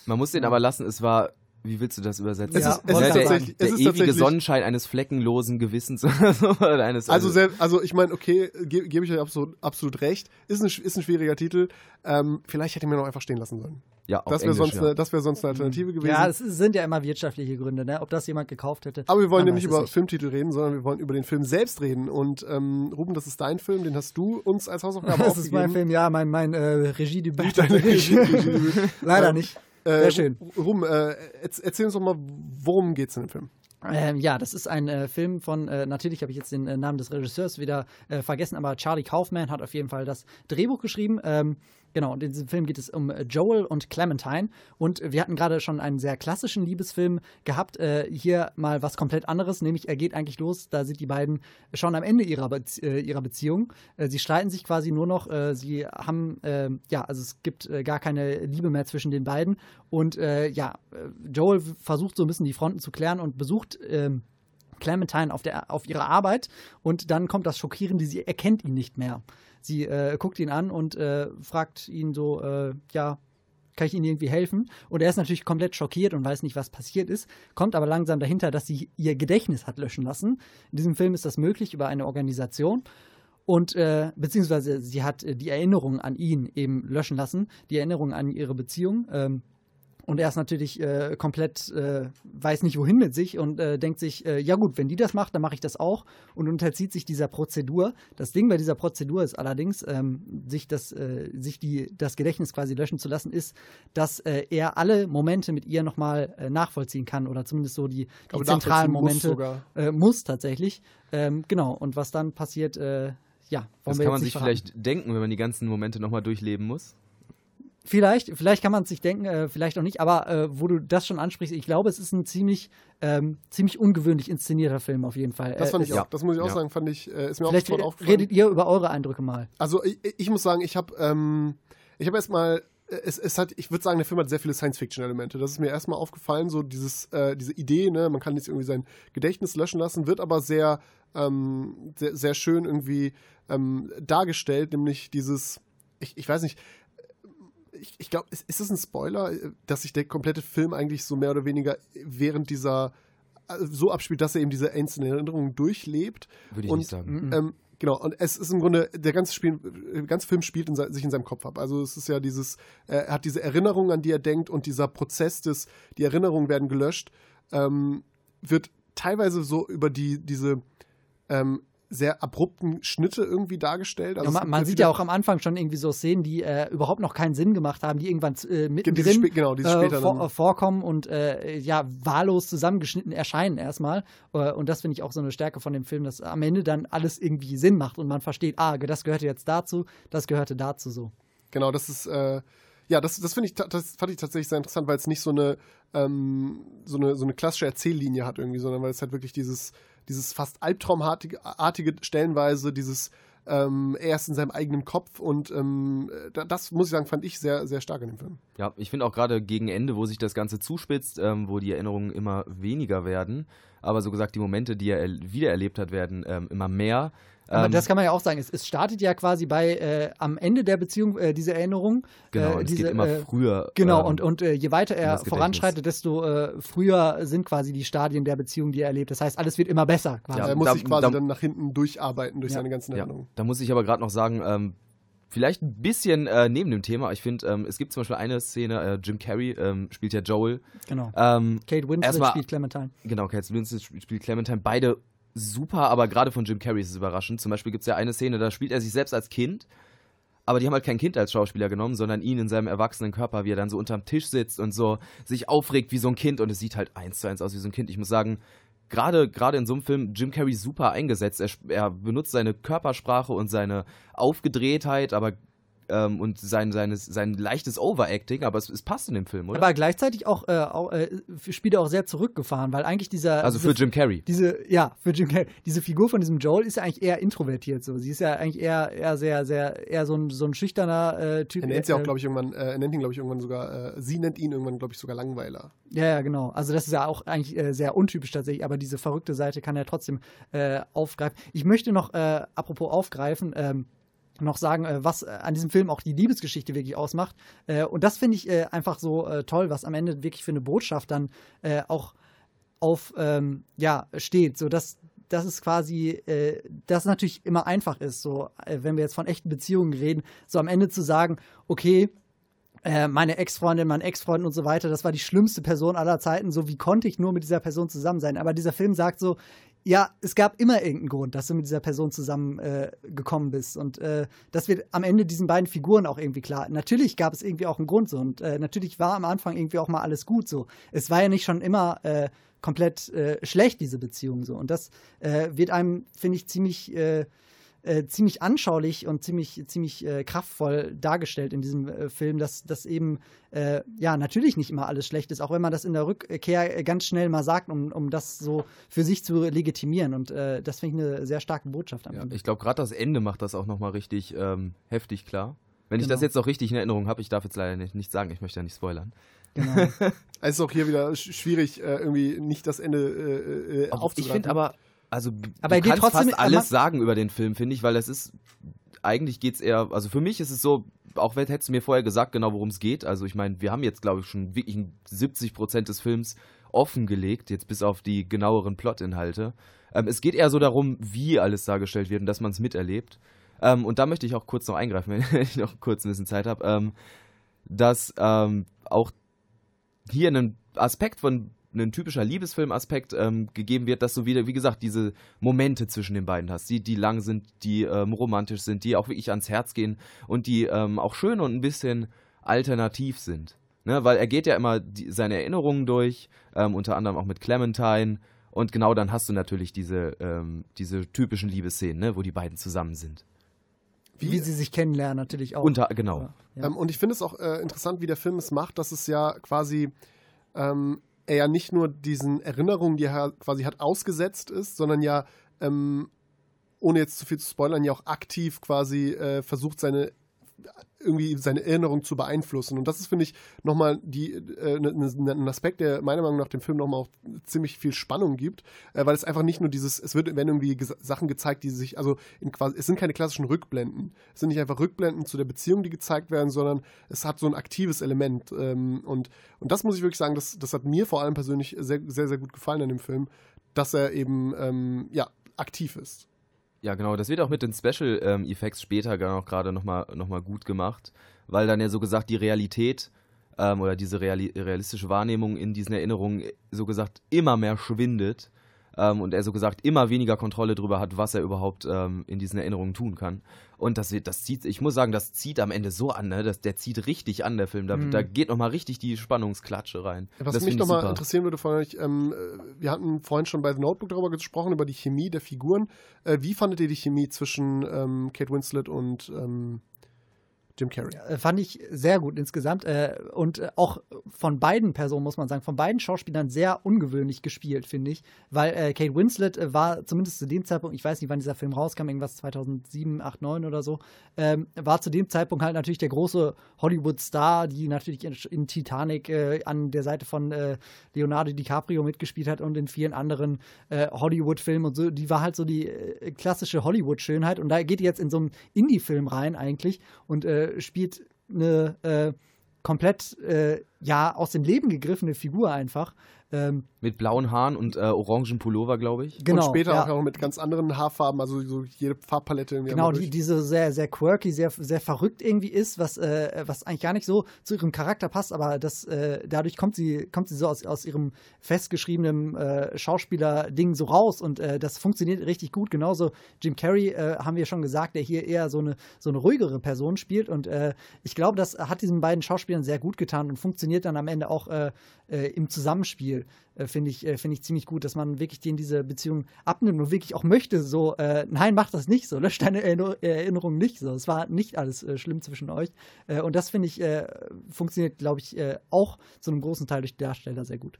[SPEAKER 8] Man muss den aber lassen, es war, wie willst du das übersetzen?
[SPEAKER 6] Es
[SPEAKER 7] Ja,
[SPEAKER 6] ist, es
[SPEAKER 8] Ne,
[SPEAKER 6] ist
[SPEAKER 8] der, der
[SPEAKER 6] es ist
[SPEAKER 8] ewige Sonnenschein eines fleckenlosen Gewissens oder eines
[SPEAKER 6] Also, sehr, also ich meine, okay, gebe geb ich euch absolut, absolut recht. Ist ein, ist ein schwieriger Titel. Ähm, vielleicht hätte ich mir noch einfach stehen lassen sollen.
[SPEAKER 8] ja,
[SPEAKER 6] Das wäre sonst,
[SPEAKER 8] ja.
[SPEAKER 6] das wär sonst eine Alternative gewesen.
[SPEAKER 7] Ja, es sind ja immer wirtschaftliche Gründe, ne? Ob das jemand gekauft hätte.
[SPEAKER 6] Aber wir wollen
[SPEAKER 7] es
[SPEAKER 6] über Filmtitel reden, sondern wir wollen über den Film selbst reden. Und ähm, Ruben, das ist dein Film, den hast du uns als Hausaufgabe
[SPEAKER 7] Das ist mein
[SPEAKER 6] aufgegeben.
[SPEAKER 7] Film, ja, mein, mein äh, Regiedebüt.
[SPEAKER 6] Deine Regiedebüt.
[SPEAKER 7] Leider
[SPEAKER 6] Ähm,
[SPEAKER 7] nicht.
[SPEAKER 6] Äh,
[SPEAKER 7] Sehr schön.
[SPEAKER 6] Ruben, äh, erz- erzähl uns doch mal, worum geht's in dem Film?
[SPEAKER 7] Ähm, ja, das ist ein äh, Film von, äh, natürlich habe ich jetzt den äh, Namen des Regisseurs wieder äh, vergessen, aber Charlie Kaufman hat auf jeden Fall das Drehbuch geschrieben. Ähm, genau, und in diesem Film geht es um äh, Joel und Clementine. Und wir hatten gerade schon einen sehr klassischen Liebesfilm gehabt. Äh, hier mal was komplett anderes, nämlich er geht eigentlich los, da sind die beiden schon am Ende ihrer, Bezie äh, ihrer Beziehung. Äh, sie streiten sich quasi nur noch, äh, sie haben, äh, ja, also es gibt äh, gar keine Liebe mehr zwischen den beiden. Und ja, Joel versucht so ein bisschen die Fronten zu klären und besucht ähm, Clementine auf, der, auf ihrer Arbeit und dann kommt das Schockierende, sie erkennt ihn nicht mehr. Sie äh, guckt ihn an und äh, fragt ihn so, äh, ja, kann ich Ihnen irgendwie helfen? Und er ist natürlich komplett schockiert und weiß nicht, was passiert ist, kommt aber langsam dahinter, dass sie ihr Gedächtnis hat löschen lassen. In diesem Film ist das möglich über eine Organisation. Und äh, beziehungsweise sie hat äh, die Erinnerung an ihn eben löschen lassen, die Erinnerung an ihre Beziehung. Ähm, und er ist natürlich äh, komplett, äh, weiß nicht wohin mit sich und äh, denkt sich, äh, ja gut, wenn die das macht, dann mache ich das auch und unterzieht sich dieser Prozedur. Das Ding bei dieser Prozedur ist allerdings, ähm, sich, das, äh, sich die, das Gedächtnis quasi löschen zu lassen, ist, dass äh, er alle Momente mit ihr nochmal äh, nachvollziehen kann oder zumindest so die, die zentralen
[SPEAKER 6] muss
[SPEAKER 7] Momente
[SPEAKER 6] sogar.
[SPEAKER 7] äh, muss tatsächlich. Ähm, genau, und was dann passiert, äh, ja,
[SPEAKER 8] Das kann man sich
[SPEAKER 7] verraten.
[SPEAKER 8] vielleicht denken, wenn man die ganzen Momente nochmal durchleben muss.
[SPEAKER 7] Vielleicht, vielleicht kann man es sich denken, äh, vielleicht auch nicht, aber äh, wo du das schon ansprichst, ich glaube, es ist ein ziemlich, ähm, ziemlich ungewöhnlich inszenierter Film auf jeden Fall.
[SPEAKER 6] Das
[SPEAKER 7] Äh,
[SPEAKER 6] fand ich
[SPEAKER 7] es-
[SPEAKER 6] auch. Das muss ich auch
[SPEAKER 8] Ja.
[SPEAKER 6] sagen, fand ich, äh, ist mir auch
[SPEAKER 7] Vielleicht
[SPEAKER 6] sofort aufgefallen.
[SPEAKER 7] redet ihr über eure Eindrücke mal.
[SPEAKER 6] Also ich, ich muss sagen, ich habe ähm, ich habe erstmal es, es hat, ich würde sagen, der Film hat sehr viele Science-Fiction-Elemente. Das ist mir erstmal aufgefallen, so dieses, äh, diese Idee, ne, man kann jetzt irgendwie sein Gedächtnis löschen lassen, wird aber sehr, ähm, sehr, sehr schön irgendwie ähm, dargestellt, nämlich dieses, ich, ich weiß nicht, ich, ich glaube, ist, ist es ein Spoiler, äh, dass sich der komplette Film eigentlich so mehr oder weniger während dieser äh, so abspielt, dass er eben diese einzelnen Erinnerungen durchlebt.
[SPEAKER 8] Würde ich
[SPEAKER 6] und,
[SPEAKER 8] nicht sagen.
[SPEAKER 6] Ähm, genau, und es ist im Grunde, der ganze, Spiel, der ganze Film spielt in, sich in seinem Kopf ab. Also es ist ja dieses, äh, er hat diese Erinnerung, an die er denkt und dieser Prozess des, die Erinnerungen werden gelöscht, ähm, wird teilweise so über die, diese, ähm, sehr abrupten Schnitte irgendwie dargestellt. Also
[SPEAKER 7] Ja, man, man sieht ja auch am Anfang schon irgendwie so Szenen, die äh, überhaupt noch keinen Sinn gemacht haben, die irgendwann äh, mittendrin
[SPEAKER 6] spä- genau, diese
[SPEAKER 7] äh, vor, vorkommen und äh, ja, wahllos zusammengeschnitten erscheinen erstmal. Äh, und das finde ich auch so eine Stärke von dem Film, dass am Ende dann alles irgendwie Sinn macht und man versteht, ah, das gehörte jetzt dazu, das gehörte dazu so.
[SPEAKER 6] Genau, das ist, äh, ja, das, das finde ich, das fand ich tatsächlich sehr interessant, weil es nicht so eine, ähm, so eine, so eine klassische Erzähllinie hat irgendwie, sondern weil es halt wirklich dieses, dieses fast albtraumartige artige Stellenweise, dieses, ähm, er ist in seinem eigenen Kopf und ähm, da- das muss ich sagen, fand ich sehr, sehr stark in dem Film.
[SPEAKER 8] Ja, ich finde auch gerade gegen Ende, wo sich das Ganze zuspitzt, ähm, wo die Erinnerungen immer weniger werden, aber so gesagt, die Momente, die er er wiedererlebt hat, werden ähm, immer mehr.
[SPEAKER 7] Aber
[SPEAKER 8] Ähm,
[SPEAKER 7] das kann man ja auch sagen. Es, es startet ja quasi bei äh, am Ende der Beziehung äh, diese Erinnerung.
[SPEAKER 8] Genau,
[SPEAKER 7] äh,
[SPEAKER 8] und es
[SPEAKER 7] diese,
[SPEAKER 8] geht immer
[SPEAKER 7] äh,
[SPEAKER 8] früher.
[SPEAKER 7] Genau,
[SPEAKER 8] ähm,
[SPEAKER 7] und, und äh, je weiter er voranschreitet, desto äh, früher sind quasi die Stadien der Beziehung, die er erlebt. Das heißt, alles wird immer besser. Quasi.
[SPEAKER 8] Ja,
[SPEAKER 6] er muss
[SPEAKER 8] da-
[SPEAKER 6] sich quasi
[SPEAKER 8] da-
[SPEAKER 6] dann nach hinten durcharbeiten durch
[SPEAKER 7] Ja.
[SPEAKER 6] seine ganzen
[SPEAKER 8] Ja,
[SPEAKER 6] Erinnerungen.
[SPEAKER 8] da muss ich aber gerade noch sagen, ähm, vielleicht ein bisschen äh, neben dem Thema. Ich finde, ähm, es gibt zum Beispiel eine Szene, äh, Jim Carrey ähm, spielt ja Joel.
[SPEAKER 7] Genau.
[SPEAKER 8] Ähm,
[SPEAKER 7] Kate Winslet
[SPEAKER 8] erstmal-
[SPEAKER 7] spielt Clementine.
[SPEAKER 8] Genau, Kate Winslet sp- spielt Clementine. Beide super, aber gerade von Jim Carrey ist es überraschend. Zum Beispiel gibt es ja eine Szene, da spielt er sich selbst als Kind. Aber die haben halt kein Kind als Schauspieler genommen, sondern ihn in seinem erwachsenen Körper, wie er dann so unterm Tisch sitzt und so sich aufregt wie so ein Kind. Und es sieht halt eins zu eins aus wie so ein Kind. Ich muss sagen, gerade gerade in so einem Film Jim Carrey super eingesetzt. Er, er benutzt seine Körpersprache und seine Aufgedrehtheit, aber ähm, und sein, seines, sein leichtes Overacting, aber es, es passt in dem Film, oder?
[SPEAKER 7] Aber gleichzeitig auch, äh, auch äh, spielt er auch sehr zurückgefahren, weil eigentlich dieser.
[SPEAKER 8] also
[SPEAKER 7] diese,
[SPEAKER 8] für Jim Carrey.
[SPEAKER 7] Diese, ja, für Jim Carrey. Diese Figur von diesem Joel ist ja eigentlich eher introvertiert so. Sie ist ja eigentlich eher, eher sehr, sehr, eher so ein, so ein schüchterner äh, Typ.
[SPEAKER 6] Er nennt sie auch,
[SPEAKER 7] Äh,
[SPEAKER 6] glaube ich, irgendwann, äh, er nennt ihn, glaube ich, irgendwann sogar, äh, sie nennt ihn irgendwann, glaube ich, sogar Langweiler.
[SPEAKER 7] Ja, ja, genau. Also das ist ja auch eigentlich äh, sehr untypisch tatsächlich, aber diese verrückte Seite kann er trotzdem äh, aufgreifen. Ich möchte noch, äh, apropos aufgreifen, ähm, noch sagen, äh, was äh, an diesem Film auch die Liebesgeschichte wirklich ausmacht. Äh, und das finde ich einfach so toll, was am Ende wirklich für eine Botschaft dann auch auf, ähm, ja, steht. So dass dass es quasi, äh, das natürlich immer einfach ist, so, wenn wir jetzt von echten Beziehungen reden, so am Ende zu sagen, okay, meine Ex-Freundin, mein Ex-Freund und so weiter, das war die schlimmste Person aller Zeiten. So, wie konnte ich nur mit dieser Person zusammen sein? Aber dieser Film sagt so, ja, es gab immer irgendeinen Grund, dass du mit dieser Person zusammengekommen äh, bist. Und äh, das wird am Ende diesen beiden Figuren auch irgendwie klar. Natürlich gab es irgendwie auch einen Grund so. Und äh, natürlich war am Anfang irgendwie auch mal alles gut so. Es war ja nicht schon immer äh, komplett äh, schlecht, diese Beziehung so. Und das äh, wird einem, finde ich, ziemlich. Äh, ziemlich anschaulich und ziemlich, ziemlich äh, kraftvoll dargestellt in diesem äh, Film, dass das eben äh, ja natürlich nicht immer alles schlecht ist, auch wenn man das in der Rückkehr äh, ganz schnell mal sagt, um, um das so für sich zu legitimieren. Und äh, das finde ich eine sehr starke Botschaft am
[SPEAKER 8] Ja, ich glaube, gerade das Ende macht das auch nochmal richtig ähm, heftig klar. Wenn ich
[SPEAKER 7] Genau.
[SPEAKER 8] das jetzt noch richtig in Erinnerung habe, ich darf jetzt leider nicht, nicht sagen, ich möchte ja nicht spoilern.
[SPEAKER 7] Genau.
[SPEAKER 6] Es ist auch hier wieder sch- schwierig, äh, irgendwie nicht das Ende äh, äh,
[SPEAKER 8] Auch, ich
[SPEAKER 6] aufzugreifen.
[SPEAKER 8] finde aber, also
[SPEAKER 7] Aber er
[SPEAKER 8] du kannst
[SPEAKER 7] trotzdem-
[SPEAKER 8] fast alles sagen über den Film, finde ich, weil es ist, eigentlich geht es eher, also für mich ist es so, auch wenn hättest du mir vorher gesagt, genau worum es geht, also ich meine, wir haben jetzt, glaube ich, schon wirklich 70 Prozent des Films offengelegt, jetzt bis auf die genaueren Plotinhalte. Ähm, es geht eher so darum, wie alles dargestellt wird und dass man es miterlebt. Ähm, und da möchte ich auch kurz noch eingreifen, wenn ich noch kurz ein bisschen Zeit habe, ähm, dass ähm, auch hier ein Aspekt von ein typischer Liebesfilm-Aspekt ähm, gegeben wird, dass du wieder, wie gesagt, diese Momente zwischen den beiden hast, die, die lang sind, die ähm, romantisch sind, die auch wirklich ans Herz gehen und die ähm, auch schön und ein bisschen alternativ sind. Ne? Weil er geht ja immer die, seine Erinnerungen durch, ähm, unter anderem auch mit Clementine und genau dann hast du natürlich diese, ähm, diese typischen Liebesszenen, ne? wo die beiden zusammen sind.
[SPEAKER 7] wie, sie sich kennenlernen, natürlich auch.
[SPEAKER 8] Unter, genau.
[SPEAKER 7] Ja.
[SPEAKER 6] Ähm, und ich finde es auch äh, interessant, wie der Film es macht, dass es ja quasi ähm, er ja nicht nur diesen Erinnerungen, die er quasi hat, ausgesetzt ist, sondern ja, ähm, ohne jetzt zu viel zu spoilern, ja auch aktiv quasi äh, versucht, seine irgendwie seine Erinnerung zu beeinflussen. Und das ist, finde ich, nochmal äh, ne, ne, ein Aspekt, der meiner Meinung nach dem Film nochmal auch ziemlich viel Spannung gibt, äh, weil es einfach nicht nur dieses, es wird, werden irgendwie Sachen gezeigt, die sich, also quasi, es sind keine klassischen Rückblenden. Es sind nicht einfach Rückblenden zu der Beziehung, die gezeigt werden, sondern es hat so ein aktives Element. Ähm, und, und das muss ich wirklich sagen, das, das hat mir vor allem persönlich sehr, sehr, sehr gut gefallen an dem Film, dass er eben, ähm, ja, aktiv ist.
[SPEAKER 8] Ja, genau. Das wird auch mit den Special ähm, Effects später gerade nochmal noch mal gut gemacht, weil dann ja so gesagt die Realität ähm, oder diese reali realistische Wahrnehmung in diesen Erinnerungen äh, so gesagt immer mehr schwindet. Ähm, und er so gesagt immer weniger Kontrolle darüber hat, was er überhaupt ähm, in diesen Erinnerungen tun kann. Und das, das zieht, ich muss sagen, das zieht am Ende so an, ne? das, der zieht richtig an, der Film. Da,
[SPEAKER 7] Mhm.
[SPEAKER 8] da geht nochmal richtig die Spannungsklatsche rein.
[SPEAKER 6] Was
[SPEAKER 8] das
[SPEAKER 6] mich nochmal interessieren würde von euch, ähm, äh, wir hatten vorhin schon bei The Notebook darüber gesprochen, über die Chemie der Figuren. Äh, wie fandet ihr die Chemie zwischen ähm, Kate Winslet und ähm, Jim Carrey?
[SPEAKER 7] Äh, Fand ich sehr gut insgesamt. Äh, und äh, auch von beiden Personen, muss man sagen, von beiden Schauspielern sehr ungewöhnlich gespielt, finde ich. Weil Kate Winslet war zumindest zu dem Zeitpunkt, ich weiß nicht, wann dieser Film rauskam, irgendwas 2007, 8, 9 oder so, ähm, war zu dem Zeitpunkt halt natürlich der große Hollywood-Star, die natürlich in, Titanic an der Seite von Leonardo DiCaprio mitgespielt hat und in vielen anderen Hollywood-Filmen und so. Die war halt so die klassische Hollywood-Schönheit. Und da geht jetzt in so einen Indie-Film rein eigentlich und äh, spielt eine äh, komplett äh, ja aus dem Leben gegriffene Figur einfach. Ähm,
[SPEAKER 8] Mit blauen Haaren und äh, orangen Pullover, glaube ich.
[SPEAKER 7] genau.
[SPEAKER 6] und später
[SPEAKER 7] ja.
[SPEAKER 6] auch noch mit ganz anderen Haarfarben, also so jede Farbpalette. irgendwie
[SPEAKER 7] Genau, die, die so sehr, sehr quirky, sehr, sehr verrückt irgendwie ist, was, äh, was eigentlich gar nicht so zu ihrem Charakter passt, aber das, äh, dadurch kommt sie, kommt sie so aus, aus ihrem festgeschriebenen äh, Schauspieler-Ding so raus und äh, das funktioniert richtig gut. Genauso Jim Carrey, äh, haben wir schon gesagt, der hier eher so eine, so eine ruhigere Person spielt und äh, ich glaube, das hat diesen beiden Schauspielern sehr gut getan und funktioniert dann am Ende auch äh, äh, im Zusammenspiel, äh, finde ich, äh, finde ich ziemlich gut, dass man wirklich denen diese Beziehung abnimmt und wirklich auch möchte, so, äh, nein, mach das nicht so, lösch deine Erinner Erinnerungen nicht so. Es war nicht alles äh, schlimm zwischen euch. Äh, und das finde ich, äh, funktioniert, glaube ich, auch zu einem großen Teil durch die Darsteller sehr gut.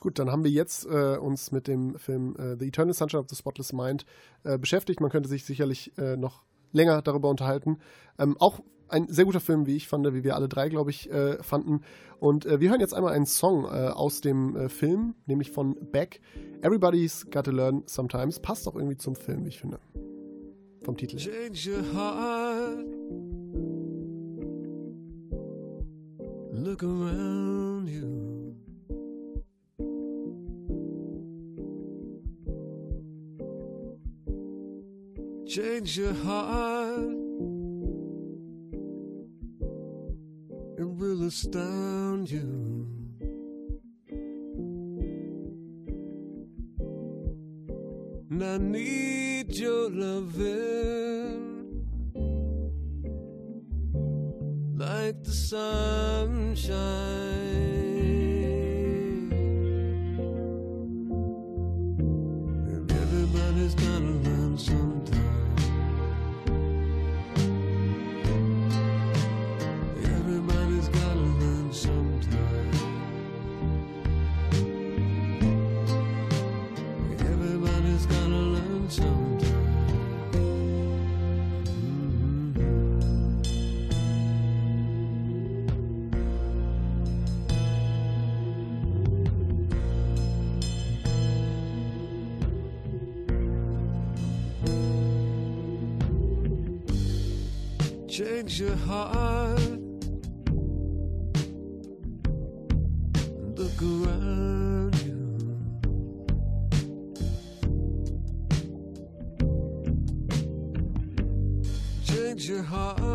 [SPEAKER 6] Gut, dann haben wir jetzt äh, uns mit dem Film äh, The Eternal Sunshine of the Spotless Mind äh, beschäftigt. Man könnte sich sicherlich noch länger darüber unterhalten. Ähm, auch ein sehr guter Film, wie ich fand, wie wir alle drei, glaube ich, äh, fanden. Und äh, wir hören jetzt einmal einen Song äh, aus dem äh, Film, nämlich von Beck. Everybody's Gotta Learn Sometimes. Passt auch irgendwie zum Film, wie ich finde. Vom Titel.
[SPEAKER 11] Change your heart. Look around you. Change your heart. Astound you. And I need your loving like the sunshine. Change your heart. Look around you. Change your heart.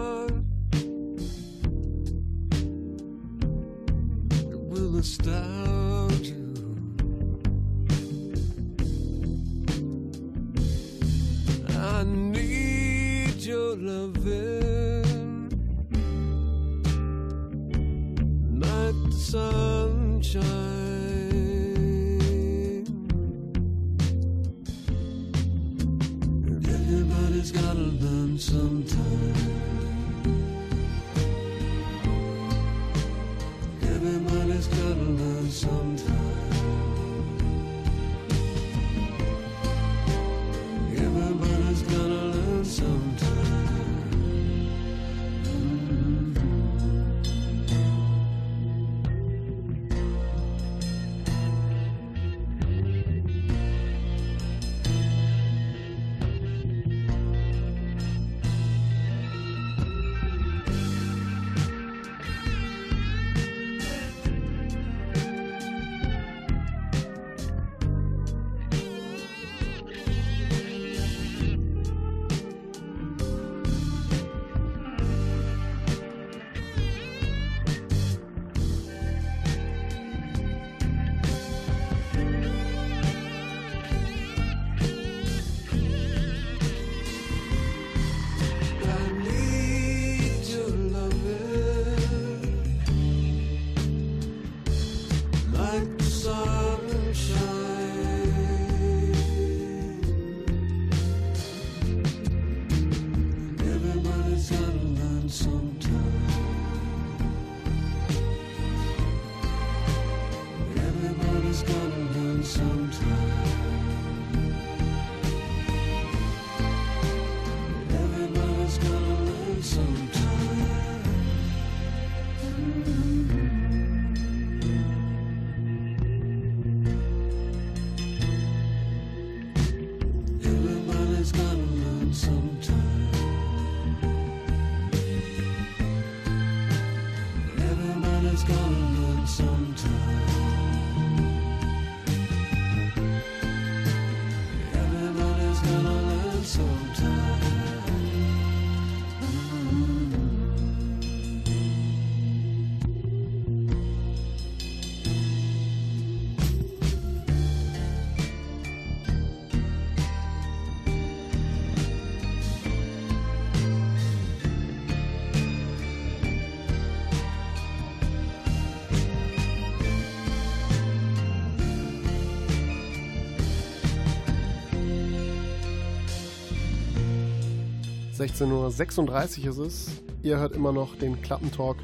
[SPEAKER 6] Uhr ist es. Ihr hört immer noch den Klappentalk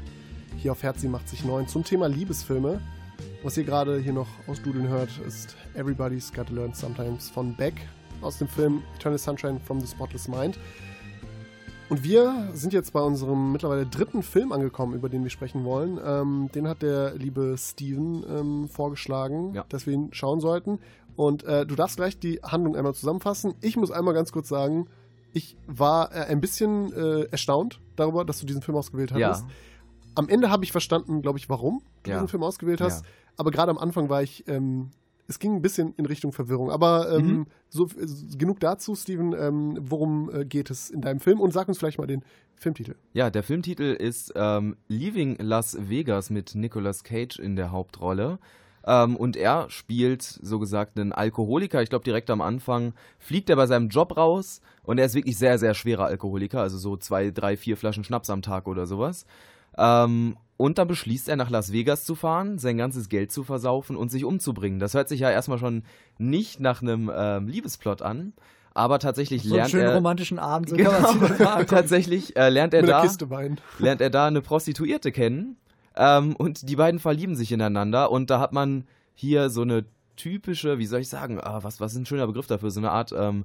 [SPEAKER 6] hier auf Herz, sie macht sich neun zum Thema Liebesfilme. Was ihr gerade hier noch ausdudeln hört, ist Everybody's Gotta Learn Sometimes von Beck aus dem Film Eternal Sunshine from the Spotless Mind. Und wir sind jetzt bei unserem mittlerweile dritten Film angekommen, über den wir sprechen wollen. Ähm, den hat der liebe Steven ähm, vorgeschlagen,
[SPEAKER 8] Ja.
[SPEAKER 6] dass wir ihn schauen sollten. Und äh, du darfst gleich die Handlung einmal zusammenfassen. Ich muss einmal ganz kurz sagen, ich war äh, ein bisschen äh, erstaunt darüber, dass du diesen Film ausgewählt
[SPEAKER 8] Ja.
[SPEAKER 6] hattest. Am Ende habe ich verstanden, glaube ich, warum du
[SPEAKER 8] Ja.
[SPEAKER 6] diesen Film ausgewählt hast.
[SPEAKER 8] Ja.
[SPEAKER 6] Aber gerade am Anfang war ich, ähm, es ging ein bisschen in Richtung Verwirrung. Aber ähm,
[SPEAKER 8] Mhm.
[SPEAKER 6] so, genug dazu, Steven. Ähm, worum äh, geht es in deinem Film? Und sag uns vielleicht mal den Filmtitel.
[SPEAKER 8] Ja, der Filmtitel ist ähm, Leaving Las Vegas mit Nicolas Cage in der Hauptrolle. Ähm, und er spielt, so gesagt, einen Alkoholiker. Ich glaube, direkt am Anfang fliegt er bei seinem Job raus und er ist wirklich sehr, sehr schwerer Alkoholiker, also so zwei, drei, vier Flaschen Schnaps am Tag oder sowas. Ähm, und dann beschließt er, nach Las Vegas zu fahren, sein ganzes Geld zu versaufen und sich umzubringen. Das hört sich ja erstmal schon nicht nach einem ähm, Liebesplot an, aber tatsächlich
[SPEAKER 7] So einen
[SPEAKER 8] lernt
[SPEAKER 7] schönen
[SPEAKER 8] er.
[SPEAKER 7] romantischen Abend, so
[SPEAKER 8] Genau, tatsächlich äh, lernt er da lernt er da eine Prostituierte kennen ähm, und die beiden verlieben sich ineinander und da hat man hier so eine typische, wie soll ich sagen, ah, was, was ist ein schöner Begriff dafür, so eine Art ähm,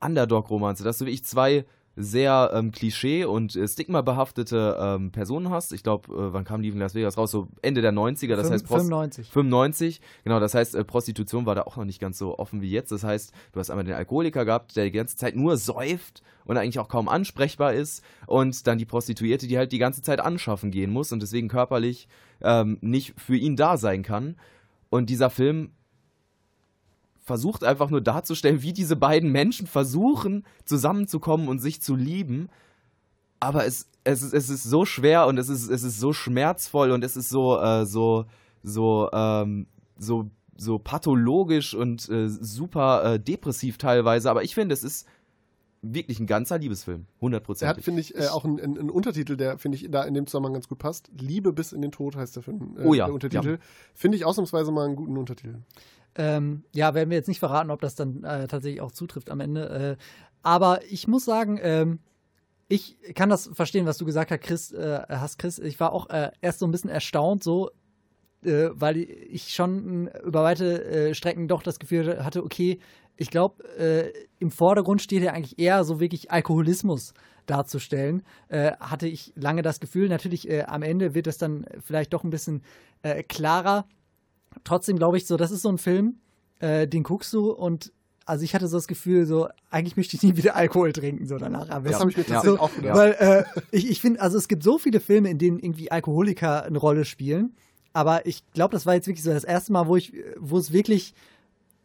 [SPEAKER 8] Underdog-Romanze, dass du wirklich zwei sehr ähm, Klischee- und äh, Stigma-behaftete ähm, Personen hast. Ich glaube, äh, wann kam die in Las Vegas raus? So Ende der 90er, das
[SPEAKER 7] Fünf-
[SPEAKER 8] heißt Prost
[SPEAKER 7] 95.
[SPEAKER 8] 95, genau, das heißt, äh, Prostitution war da auch noch nicht ganz so offen wie jetzt. Das heißt, du hast einmal den Alkoholiker gehabt, der die ganze Zeit nur säuft und eigentlich auch kaum ansprechbar ist. Und dann die Prostituierte, die halt die ganze Zeit anschaffen gehen muss und deswegen körperlich ähm, nicht für ihn da sein kann. Und dieser Film versucht einfach nur darzustellen, wie diese beiden Menschen versuchen, zusammenzukommen und sich zu lieben. Aber es, es, ist, es ist so schwer und es ist, es ist so schmerzvoll und es ist so, äh, so, so, ähm, so, so pathologisch und äh, super äh, depressiv teilweise. Aber ich finde, es ist wirklich ein ganzer Liebesfilm.
[SPEAKER 6] Er hat,
[SPEAKER 8] 100%.
[SPEAKER 6] finde ich, äh, auch einen, einen, Untertitel, der, finde ich, da in dem Zusammenhang ganz gut passt. Liebe bis in den Tod heißt der Film. Äh,
[SPEAKER 8] Oh ja,
[SPEAKER 6] Der Untertitel. Finde ich ausnahmsweise mal einen guten Untertitel.
[SPEAKER 7] Ähm, ja, werden wir jetzt nicht verraten, ob das dann äh, tatsächlich auch zutrifft am Ende. Äh, aber ich muss sagen, ähm, ich kann das verstehen, was du gesagt hast, Chris. Äh, hast, Chris. Ich war auch äh, erst so ein bisschen erstaunt, so, äh, weil ich schon äh, über weite Strecken doch das Gefühl hatte, okay, ich glaube, im Vordergrund steht ja eigentlich eher so wirklich Alkoholismus darzustellen. Äh, hatte ich lange das Gefühl. Natürlich, äh, am Ende wird das dann vielleicht doch ein bisschen äh, klarer trotzdem glaube ich so, das ist so ein Film, äh, den guckst du und also ich hatte so das Gefühl, so eigentlich möchte ich nie wieder Alkohol trinken, so danach. am
[SPEAKER 6] Das habe ich mir
[SPEAKER 8] Ja.
[SPEAKER 6] tatsächlich
[SPEAKER 7] So,
[SPEAKER 6] auch gedacht.
[SPEAKER 7] Weil äh, ich, ich finde, also es gibt so viele Filme, in denen irgendwie Alkoholiker eine Rolle spielen, aber ich glaube, das war jetzt wirklich so das erste Mal, wo ich, wo es wirklich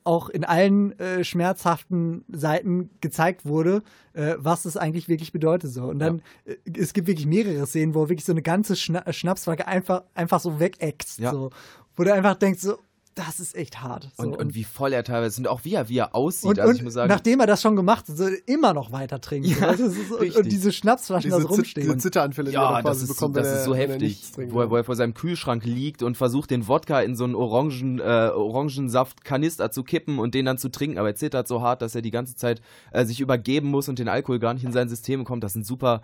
[SPEAKER 7] auch in allen äh, schmerzhaften Seiten gezeigt wurde, äh, was es eigentlich wirklich bedeutet so. Und dann, äh, es gibt wirklich mehrere Szenen, wo wirklich so eine ganze Schna Schnapsflagge einfach, einfach so wegäxt.
[SPEAKER 8] Ja.
[SPEAKER 7] So. Wo du einfach denkst, so, das ist echt hart. So,
[SPEAKER 8] Und, und wie voll er teilweise ist und auch wie er, wie er aussieht.
[SPEAKER 7] und,
[SPEAKER 8] also
[SPEAKER 7] und
[SPEAKER 8] ich muss sagen,
[SPEAKER 7] nachdem er das schon gemacht hat, so immer noch weiter trinkt.
[SPEAKER 8] Ja,
[SPEAKER 7] so, das ist, und, und diese Schnapsflaschen da
[SPEAKER 6] Diese,
[SPEAKER 7] so
[SPEAKER 6] Zit
[SPEAKER 7] rumstehen.
[SPEAKER 6] diese Zitteranfälle, die er
[SPEAKER 8] ja, das
[SPEAKER 6] quasi
[SPEAKER 8] ist,
[SPEAKER 6] bekommt,
[SPEAKER 8] das
[SPEAKER 6] wenn
[SPEAKER 8] ist
[SPEAKER 6] er,
[SPEAKER 8] so
[SPEAKER 6] er
[SPEAKER 8] heftig, wo er, wo er vor seinem Kühlschrank liegt und versucht, den Wodka in so einen Orangen, äh, Orangensaft-Kanister zu kippen und den dann zu trinken. Aber er zittert so hart, dass er die ganze Zeit äh, sich übergeben muss und den Alkohol gar nicht in sein System kommt. Das sind super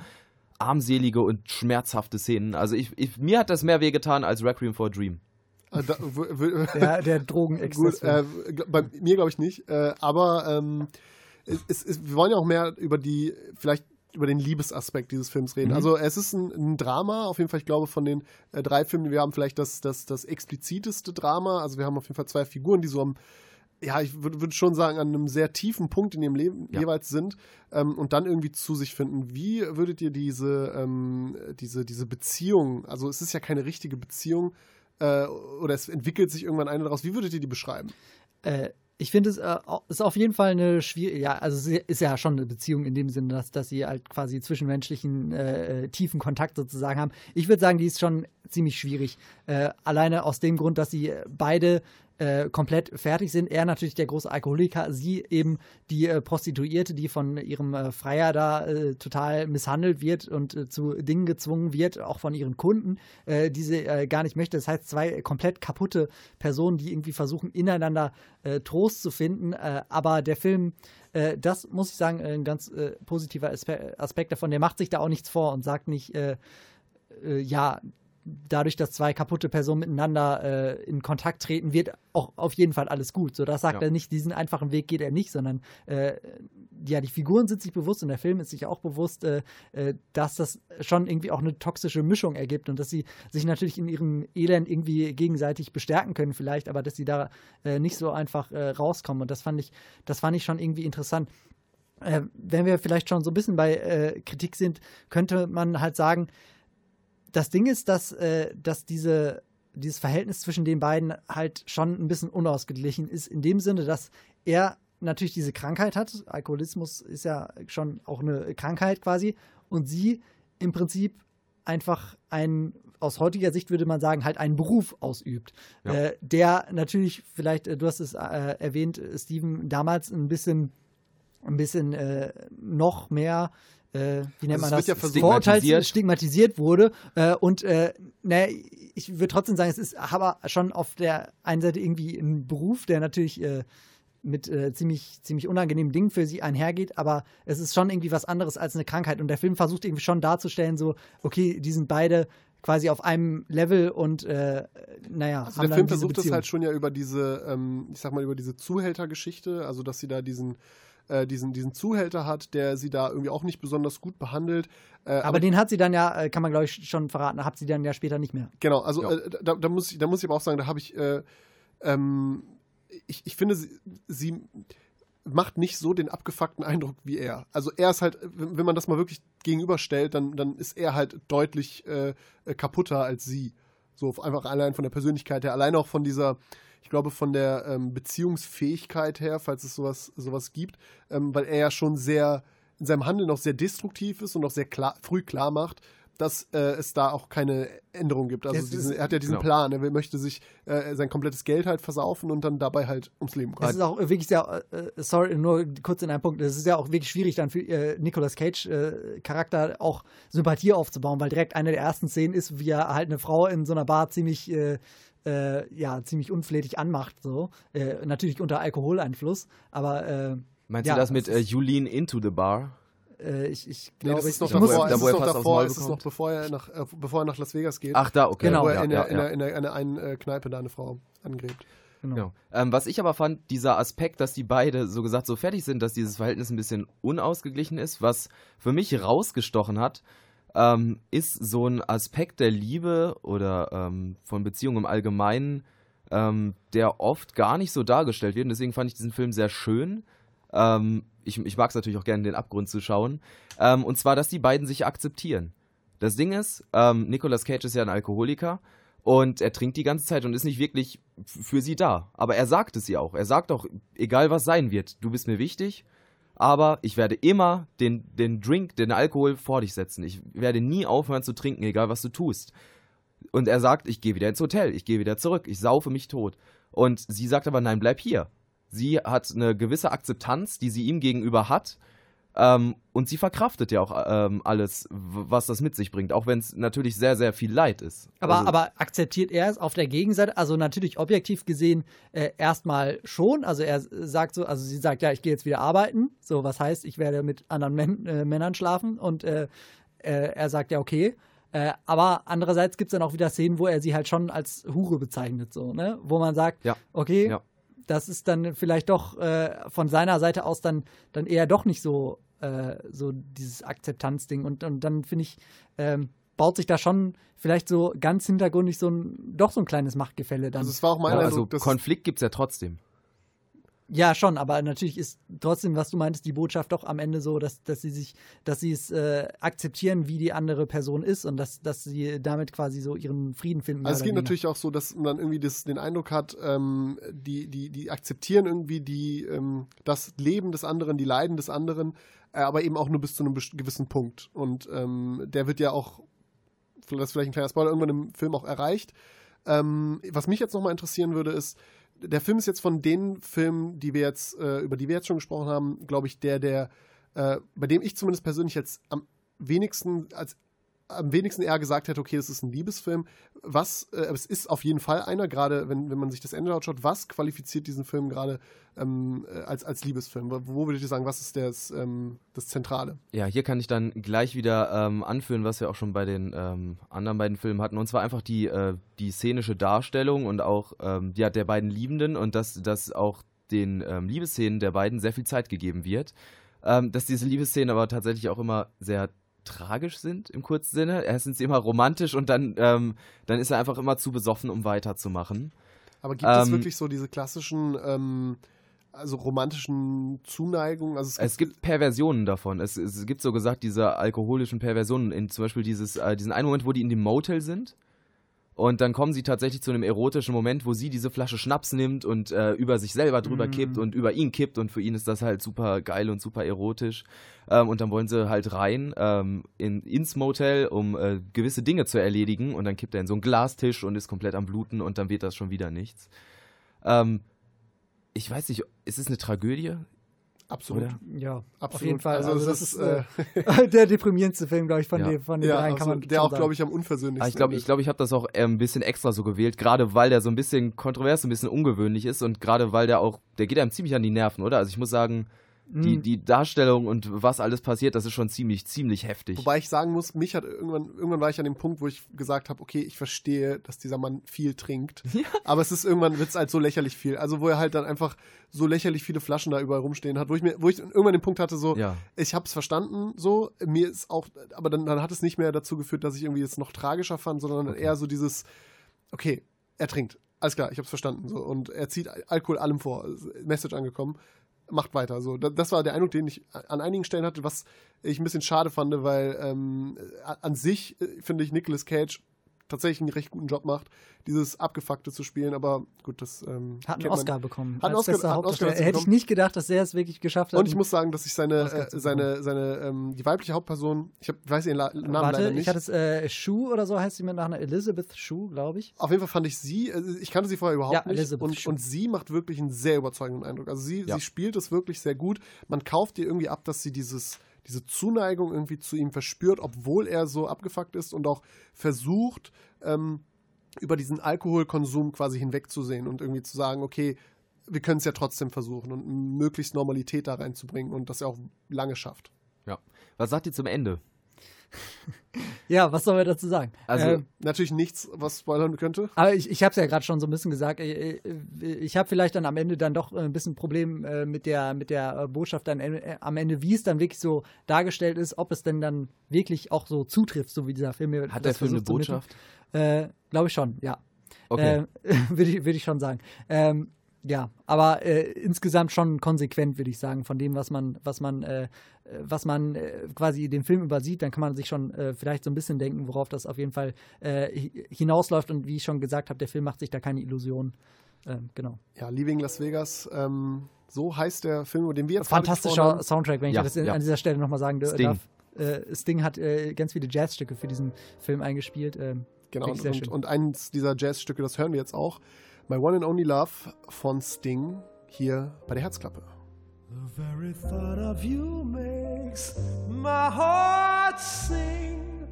[SPEAKER 8] armselige und schmerzhafte Szenen. Also ich, ich, mir hat das mehr wehgetan als Requiem for a Dream.
[SPEAKER 6] W-
[SPEAKER 7] der, der Drogenexzess.
[SPEAKER 6] Äh, bei mir glaube ich nicht. Äh, aber ähm, es, es, wir wollen ja auch mehr über die, vielleicht über den Liebesaspekt dieses Films reden.
[SPEAKER 8] Mhm.
[SPEAKER 6] Also es ist ein, ein Drama, auf jeden Fall, ich glaube, von den äh, drei Filmen, die wir haben, vielleicht das, das, das expliziteste Drama. Also wir haben auf jeden Fall zwei Figuren, die so am ja, ich würde würd schon sagen, an einem sehr tiefen Punkt in ihrem Leben
[SPEAKER 8] Ja.
[SPEAKER 6] jeweils sind ähm, und dann irgendwie zu sich finden. Wie würdet ihr diese, ähm, diese, diese Beziehung, also es ist ja keine richtige Beziehung, äh, oder es entwickelt sich irgendwann eine daraus, wie würdet ihr die beschreiben?
[SPEAKER 7] Äh, ich finde es äh, ist auf jeden Fall eine schwierige, ja, also sie ist ja schon eine Beziehung in dem Sinne, dass, dass sie halt quasi zwischenmenschlichen äh, tiefen Kontakt sozusagen haben. Ich würde sagen, die ist schon ziemlich schwierig. Äh, alleine aus dem Grund, dass sie beide äh, komplett fertig sind. Er natürlich der große Alkoholiker, sie eben die äh, Prostituierte, die von ihrem äh, Freier da äh, total misshandelt wird und äh, zu Dingen gezwungen wird, auch von ihren Kunden, äh, die sie gar nicht möchte. Das heißt, zwei komplett kaputte Personen, die irgendwie versuchen, ineinander Trost zu finden. Aber der Film, das muss ich sagen, ein ganz positiver Aspe Aspekt davon, der macht sich da auch nichts vor und sagt nicht, äh, äh, ja, dadurch, dass zwei kaputte Personen miteinander äh, in Kontakt treten, wird auch auf jeden Fall alles gut. So, das sagt
[SPEAKER 8] Ja.
[SPEAKER 7] er nicht, diesen einfachen Weg geht er nicht, sondern äh, ja, die Figuren sind sich bewusst und der Film ist sich auch bewusst, äh, äh, dass das schon irgendwie auch eine toxische Mischung ergibt und dass sie sich natürlich in ihrem Elend irgendwie gegenseitig bestärken können, vielleicht, aber dass sie da äh, nicht so einfach äh, rauskommen. Und das fand ich, das fand ich schon irgendwie interessant. Wenn wir vielleicht schon so ein bisschen bei Kritik sind, könnte man halt sagen, das Ding ist, dass, äh, dass diese, dieses Verhältnis zwischen den beiden halt schon ein bisschen unausgeglichen ist, in dem Sinne, dass er natürlich diese Krankheit hat. Alkoholismus ist ja schon auch eine Krankheit quasi. Und sie im Prinzip einfach ein, aus heutiger Sicht würde man sagen, halt einen Beruf ausübt.
[SPEAKER 8] Ja.
[SPEAKER 7] Äh, der natürlich, vielleicht, äh, du hast es äh, erwähnt, äh, Steven, damals ein bisschen, ein bisschen äh, noch mehr. Äh, wie nennt
[SPEAKER 6] Also
[SPEAKER 7] man
[SPEAKER 6] es
[SPEAKER 7] das?
[SPEAKER 6] ja
[SPEAKER 8] Stigmatisiert.
[SPEAKER 7] stigmatisiert wurde. Äh, und äh, naja, ich würde trotzdem sagen, es ist aber schon auf der einen Seite irgendwie ein Beruf, der natürlich äh, mit äh, ziemlich, ziemlich unangenehmen Dingen für sie einhergeht, aber es ist schon irgendwie was anderes als eine Krankheit. Und der Film versucht irgendwie schon darzustellen, so, okay, die sind beide quasi auf einem Level und äh, naja,
[SPEAKER 6] Also der Film versucht es
[SPEAKER 7] Beziehung.
[SPEAKER 6] halt schon ja über diese, ähm, ich sag mal, über diese Zuhältergeschichte, also dass sie da diesen, äh, diesen, diesen Zuhälter hat, der sie da irgendwie auch nicht besonders gut behandelt. Äh,
[SPEAKER 7] aber, den hat sie dann ja, äh, kann man glaube ich schon verraten, hat sie dann ja später nicht mehr.
[SPEAKER 6] Genau, also
[SPEAKER 8] Ja.
[SPEAKER 6] äh, da, da, muss ich, da muss ich aber auch sagen, da habe ich, äh, ähm, ich, ich finde, sie, sie macht nicht so den abgefuckten Eindruck wie er. Also er ist halt, wenn man das mal wirklich gegenüberstellt, dann, dann ist er halt deutlich äh, äh, kaputter als sie. So einfach allein von der Persönlichkeit her, allein auch von dieser, ich glaube, von der ähm, Beziehungsfähigkeit her, falls es sowas, sowas gibt, ähm, weil er ja schon sehr in seinem Handeln auch sehr destruktiv ist und auch sehr klar, früh klar macht, dass äh, es da auch keine Änderung gibt. Also
[SPEAKER 7] Es ist-
[SPEAKER 6] diesen, er hat ja diesen
[SPEAKER 8] genau.
[SPEAKER 6] Plan, er möchte sich äh, sein komplettes Geld halt versaufen und dann dabei halt ums Leben
[SPEAKER 7] Es
[SPEAKER 6] kommen.
[SPEAKER 7] ist auch wirklich sehr, äh, sorry, nur kurz in einem Punkt, es ist ja auch wirklich schwierig dann für äh, Nicolas Cage äh, Charakter auch Sympathie aufzubauen, weil direkt eine der ersten Szenen ist, wie er halt eine Frau in so einer Bar ziemlich, äh, ja, ziemlich unflätig anmacht, so. Äh, natürlich unter Alkoholeinfluss, aber äh,
[SPEAKER 8] Meinst
[SPEAKER 7] Ja,
[SPEAKER 8] du das mit äh,
[SPEAKER 7] ist-
[SPEAKER 8] Julien into the bar?
[SPEAKER 7] äh, ich, ich
[SPEAKER 6] Nee,
[SPEAKER 7] glaube,
[SPEAKER 6] das ist noch
[SPEAKER 7] ich muss,
[SPEAKER 6] ist davor, ist bevor er nach, äh, bevor er nach Las Vegas geht.
[SPEAKER 8] Ach, da, okay.
[SPEAKER 7] Genau.
[SPEAKER 6] wo er
[SPEAKER 8] ja,
[SPEAKER 6] in, der,
[SPEAKER 8] ja,
[SPEAKER 6] in,
[SPEAKER 8] ja.
[SPEAKER 6] der, in, der, in der einen äh, Kneipe da eine Frau angrebt.
[SPEAKER 8] Genau. Ähm, was ich aber fand, dieser Aspekt, dass die beide so gesagt so fertig sind, dass dieses Verhältnis ein bisschen unausgeglichen ist, was für mich rausgestochen hat, ähm, ist so ein Aspekt der Liebe oder ähm, von Beziehungen im Allgemeinen, ähm, der oft gar nicht so dargestellt wird. Und deswegen fand ich diesen Film sehr schön. Ähm, ich ich mag es natürlich auch gerne, den Abgrund zu schauen. Ähm, und zwar, dass die beiden sich akzeptieren. Das Ding ist, ähm, Nicolas Cage ist ja ein Alkoholiker und er trinkt die ganze Zeit und ist nicht wirklich für sie da. Aber er sagt es ihr auch. Er sagt auch, egal was sein wird, du bist mir wichtig, aber ich werde immer den, den Drink, den Alkohol vor dich setzen. Ich werde nie aufhören zu trinken, egal was du tust. Und er sagt, ich gehe wieder ins Hotel, ich gehe wieder zurück, ich saufe mich tot. Und sie sagt aber, nein, bleib hier. Sie hat eine gewisse Akzeptanz, die sie ihm gegenüber hat. Ähm, und sie verkraftet ja auch ähm, alles, was das mit sich bringt, auch wenn es natürlich sehr, sehr viel Leid ist.
[SPEAKER 7] Aber,
[SPEAKER 8] Also-
[SPEAKER 7] aber akzeptiert er es auf der Gegenseite? Also natürlich objektiv gesehen äh, erstmal schon. Also er sagt so, also sie sagt, ja, ich gehe jetzt wieder arbeiten. So, was heißt, ich werde mit anderen Män äh, Männern schlafen. Und äh, äh, er sagt ja, okay. Äh, aber andererseits gibt es dann auch wieder Szenen, wo er sie halt schon als Hure bezeichnet, so, ne? Wo man sagt,
[SPEAKER 8] Ja.
[SPEAKER 7] okay,
[SPEAKER 8] Ja.
[SPEAKER 7] Das ist dann vielleicht doch äh, von seiner Seite aus dann, dann eher doch nicht so, äh, so dieses Akzeptanzding. Und, und dann finde ich, ähm, baut sich da schon vielleicht so ganz hintergründig so ein, doch so ein kleines Machtgefälle dann.
[SPEAKER 6] Also es war auch mein
[SPEAKER 8] ja,
[SPEAKER 6] Eindruck,
[SPEAKER 8] also Konflikt gibt es ja trotzdem.
[SPEAKER 7] Ja, schon, aber natürlich ist trotzdem, was du meintest, die Botschaft doch am Ende so, dass, dass sie sich, dass sie es äh, akzeptieren, wie die andere Person ist und dass, dass sie damit quasi so ihren Frieden finden.
[SPEAKER 6] Also es geht natürlich auch so, dass man irgendwie das, den Eindruck hat, ähm, die, die, die akzeptieren irgendwie die, ähm, das Leben des anderen, die Leiden des anderen, äh, aber eben auch nur bis zu einem gewissen Punkt. Und ähm, der wird ja auch, das ist vielleicht ein kleiner Spoiler, irgendwann im Film auch erreicht. Ähm, was mich jetzt nochmal interessieren würde, ist, der Film ist jetzt von den Filmen, die wir jetzt, äh, über die wir jetzt schon gesprochen haben, glaube ich, der, der, äh, bei dem ich zumindest persönlich jetzt am wenigsten, als am wenigsten eher gesagt hätte, okay, es ist ein Liebesfilm. Was, äh, es ist auf jeden Fall einer, gerade wenn, wenn man sich das Ende anschaut, was qualifiziert diesen Film gerade ähm, äh, als, als Liebesfilm? Wo, wo würdet ihr sagen, was ist das, ähm, das Zentrale?
[SPEAKER 8] Ja, hier kann ich dann gleich wieder ähm, anführen, was wir auch schon bei den ähm, anderen beiden Filmen hatten. Und zwar einfach die, äh, die szenische Darstellung und auch ähm, ja, der beiden Liebenden und dass, dass auch den ähm, Liebesszenen der beiden sehr viel Zeit gegeben wird. Dass diese Liebesszenen aber tatsächlich auch immer sehr tragisch sind im kurzen Sinne. Erst sind sie immer romantisch und dann, ähm, dann ist er einfach immer zu besoffen, um weiterzumachen.
[SPEAKER 6] Aber gibt es
[SPEAKER 8] Ähm,
[SPEAKER 6] wirklich so diese klassischen, ähm, also romantischen Zuneigungen? Also es gibt,
[SPEAKER 8] Es gibt Perversionen davon. Es, es gibt so gesagt diese alkoholischen Perversionen. In zum Beispiel dieses, äh, diesen einen Moment, wo die in dem Motel sind. Und dann kommen sie tatsächlich zu einem erotischen Moment, wo sie diese Flasche Schnaps nimmt und äh, über sich selber drüber kippt und über ihn kippt. Und für ihn ist das halt super geil und super erotisch. Ähm, und dann wollen sie halt rein ähm, in, ins Motel, um äh, gewisse Dinge zu erledigen. Und dann kippt er in so einen Glastisch und ist komplett am Bluten und dann wird das schon wieder nichts. Ähm, ich weiß nicht, ist es eine Tragödie?
[SPEAKER 6] Absolut.
[SPEAKER 8] oder?
[SPEAKER 7] Ja, auf
[SPEAKER 6] Absolut.
[SPEAKER 7] jeden Fall.
[SPEAKER 6] Also
[SPEAKER 7] Also,
[SPEAKER 6] es
[SPEAKER 7] das
[SPEAKER 6] ist,
[SPEAKER 7] ist äh, der deprimierendste Film, glaube ich, von,
[SPEAKER 8] Ja.
[SPEAKER 7] den, von den
[SPEAKER 6] Ja,
[SPEAKER 7] dreien, kann man
[SPEAKER 6] der auch, glaube ich, am unversöhnlichsten
[SPEAKER 8] Ah, ich glaube,
[SPEAKER 6] ist.
[SPEAKER 8] ich, glaub, ich habe das auch äh, ein bisschen extra so gewählt, gerade weil der so ein bisschen kontrovers, ein bisschen ungewöhnlich ist und gerade weil der auch, der geht einem ziemlich an die Nerven, oder? Also ich muss sagen, die,
[SPEAKER 7] Mhm.
[SPEAKER 8] die Darstellung und was alles passiert, das ist schon ziemlich, ziemlich heftig.
[SPEAKER 6] Wobei ich sagen muss, mich hat irgendwann, irgendwann war ich an dem Punkt, wo ich gesagt habe, okay, ich verstehe, dass dieser Mann viel trinkt. Aber es ist irgendwann wird es halt so lächerlich viel. Also wo er halt dann einfach so lächerlich viele Flaschen da überall rumstehen hat, wo ich mir, wo ich irgendwann den Punkt hatte, so,
[SPEAKER 8] Ja.
[SPEAKER 6] ich habe es verstanden, so, mir ist auch, aber dann, dann hat es nicht mehr dazu geführt, dass ich irgendwie es noch tragischer fand, sondern eher so dieses, okay, er trinkt. Alles klar, ich habe es verstanden. So. Und er zieht Alkohol allem vor. Message angekommen. Macht weiter. So. Da- Das war der Eindruck, den ich an einigen Stellen hatte, was ich ein bisschen schade fand, weil ähm, an sich äh, finde ich Nicolas Cage tatsächlich einen recht guten Job macht, dieses Abgefuckte zu spielen, aber gut, das ähm,
[SPEAKER 7] Hat einen
[SPEAKER 6] kennt man.
[SPEAKER 7] Oscar bekommen.
[SPEAKER 6] Hat einen
[SPEAKER 7] als
[SPEAKER 6] Oscar- hat einen Oscar
[SPEAKER 7] Hätte ich nicht gedacht, dass er es wirklich geschafft hat.
[SPEAKER 6] Und ich muss sagen, dass ich seine,
[SPEAKER 7] Oscar
[SPEAKER 6] äh, seine, seine, ähm, die weibliche Hauptperson, ich hab, weiß ihren La Namen
[SPEAKER 7] Warte,
[SPEAKER 6] leider nicht.
[SPEAKER 7] ich hatte es, äh, Shu oder so heißt sie mit Nachnamen. Elizabeth Shu, glaube ich.
[SPEAKER 6] Auf jeden Fall fand ich sie, also ich kannte sie vorher überhaupt
[SPEAKER 7] Ja,
[SPEAKER 6] nicht.
[SPEAKER 7] Elizabeth
[SPEAKER 6] Und,
[SPEAKER 7] Shue.
[SPEAKER 6] und sie macht wirklich einen sehr überzeugenden Eindruck. Also sie,
[SPEAKER 8] Ja.
[SPEAKER 6] sie spielt es wirklich sehr gut. Man kauft ihr irgendwie ab, dass sie dieses, diese Zuneigung irgendwie zu ihm verspürt, obwohl er so abgefuckt ist und auch versucht, ähm, über diesen Alkoholkonsum quasi hinwegzusehen und irgendwie zu sagen, okay, wir können es ja trotzdem versuchen und möglichst Normalität da reinzubringen und das er auch lange schafft.
[SPEAKER 8] Ja. Was sagt ihr zum Ende?
[SPEAKER 7] Ja, was sollen wir dazu sagen?
[SPEAKER 8] Also,
[SPEAKER 7] Ähm,
[SPEAKER 6] Natürlich nichts, was spoilern könnte.
[SPEAKER 7] Aber ich, ich habe es ja gerade schon so ein bisschen gesagt. äh, äh, Ich habe vielleicht dann am Ende dann doch ein bisschen Problem äh, mit der, mit der äh, Botschaft dann äh, am Ende, wie es dann wirklich so dargestellt ist, ob es denn dann wirklich auch so zutrifft, so wie dieser Film. mir
[SPEAKER 8] hat
[SPEAKER 7] das
[SPEAKER 8] der Film eine. Botschaft?
[SPEAKER 7] Äh, Glaube ich schon, ja.
[SPEAKER 8] Okay.
[SPEAKER 7] Äh, würde ich, würd ich schon sagen. Ähm, ja, aber äh, insgesamt schon konsequent, würde ich sagen, von dem, was man, was man, äh, äh, was man äh, quasi den Film übersieht, dann kann man sich schon äh, vielleicht so ein bisschen denken, worauf das auf jeden Fall äh, hi- hinausläuft. Und wie ich schon gesagt habe, der Film macht sich da keine Illusionen. Ähm, genau.
[SPEAKER 6] Ja, Leaving Las Vegas, ähm, so heißt der Film, über den wir jetzt
[SPEAKER 7] Fantastischer
[SPEAKER 6] haben.
[SPEAKER 7] Soundtrack, wenn ich
[SPEAKER 8] Ja,
[SPEAKER 7] das in,
[SPEAKER 8] ja.
[SPEAKER 7] an dieser Stelle nochmal sagen
[SPEAKER 8] Sting.
[SPEAKER 7] darf. Äh, Sting hat äh, ganz viele Jazzstücke für diesen Film eingespielt. Ähm,
[SPEAKER 6] Genau, und,
[SPEAKER 7] schön.
[SPEAKER 6] und eins dieser Jazzstücke, das hören wir jetzt auch. My One and Only Love von Sting hier bei der Herzklappe.
[SPEAKER 9] The very thought of you makes my heart sing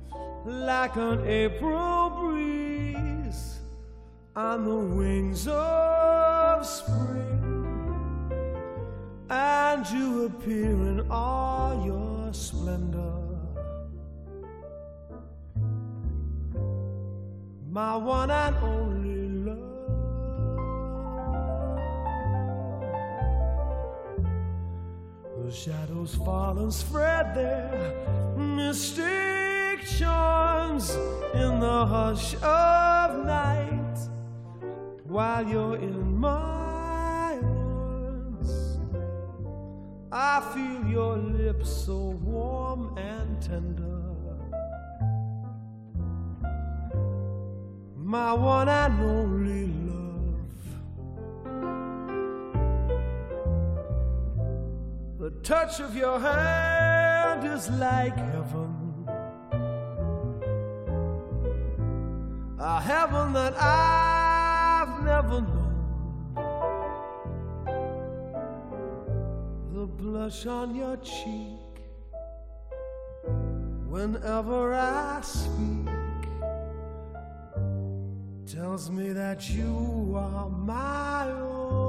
[SPEAKER 9] like an April breeze on the wings of spring. And you appear in all your splendor. My one and only The shadows fall and spread their mystic charms in the hush of night while you're in my arms. I feel your lips so warm and tender. My one and only love. The touch of your hand is like heaven. A heaven that I've never known. The blush on your cheek whenever I speak tells me that you are my own.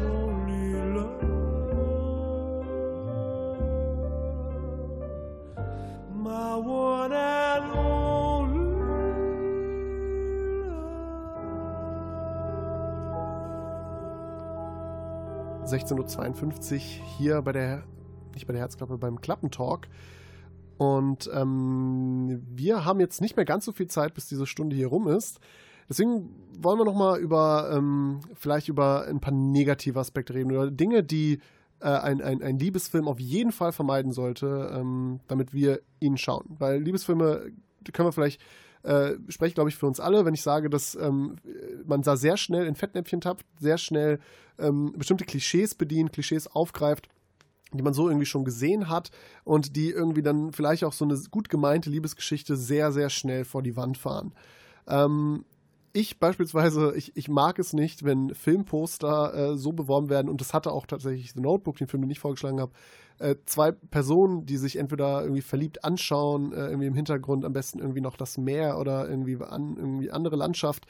[SPEAKER 6] 16.52 Uhr hier bei der, nicht bei der Herzklappe, beim Klappentalk. Und ähm, wir haben jetzt nicht mehr ganz so viel Zeit, bis diese Stunde hier rum ist. Deswegen wollen wir nochmal über, ähm, vielleicht über ein paar negative Aspekte reden oder Dinge, die äh, ein, ein, ein Liebesfilm auf jeden Fall vermeiden sollte, ähm, damit wir ihn schauen. Weil Liebesfilme können wir vielleicht, äh, spreche glaube ich für uns alle, wenn ich sage, dass ähm, man da sehr schnell in Fettnäpfchen tappt, sehr schnell ähm, bestimmte Klischees bedient, Klischees aufgreift die man so irgendwie schon gesehen hat und die irgendwie dann vielleicht auch so eine gut gemeinte Liebesgeschichte sehr, sehr schnell vor die Wand fahren. Ähm, ich beispielsweise, ich, ich mag es nicht, wenn Filmposter äh, so beworben werden, und das hatte auch tatsächlich The Notebook, den Film, den ich vorgeschlagen habe, äh, zwei Personen, die sich entweder irgendwie verliebt anschauen, äh, irgendwie im Hintergrund am besten irgendwie noch das Meer oder irgendwie, an, irgendwie andere Landschaft.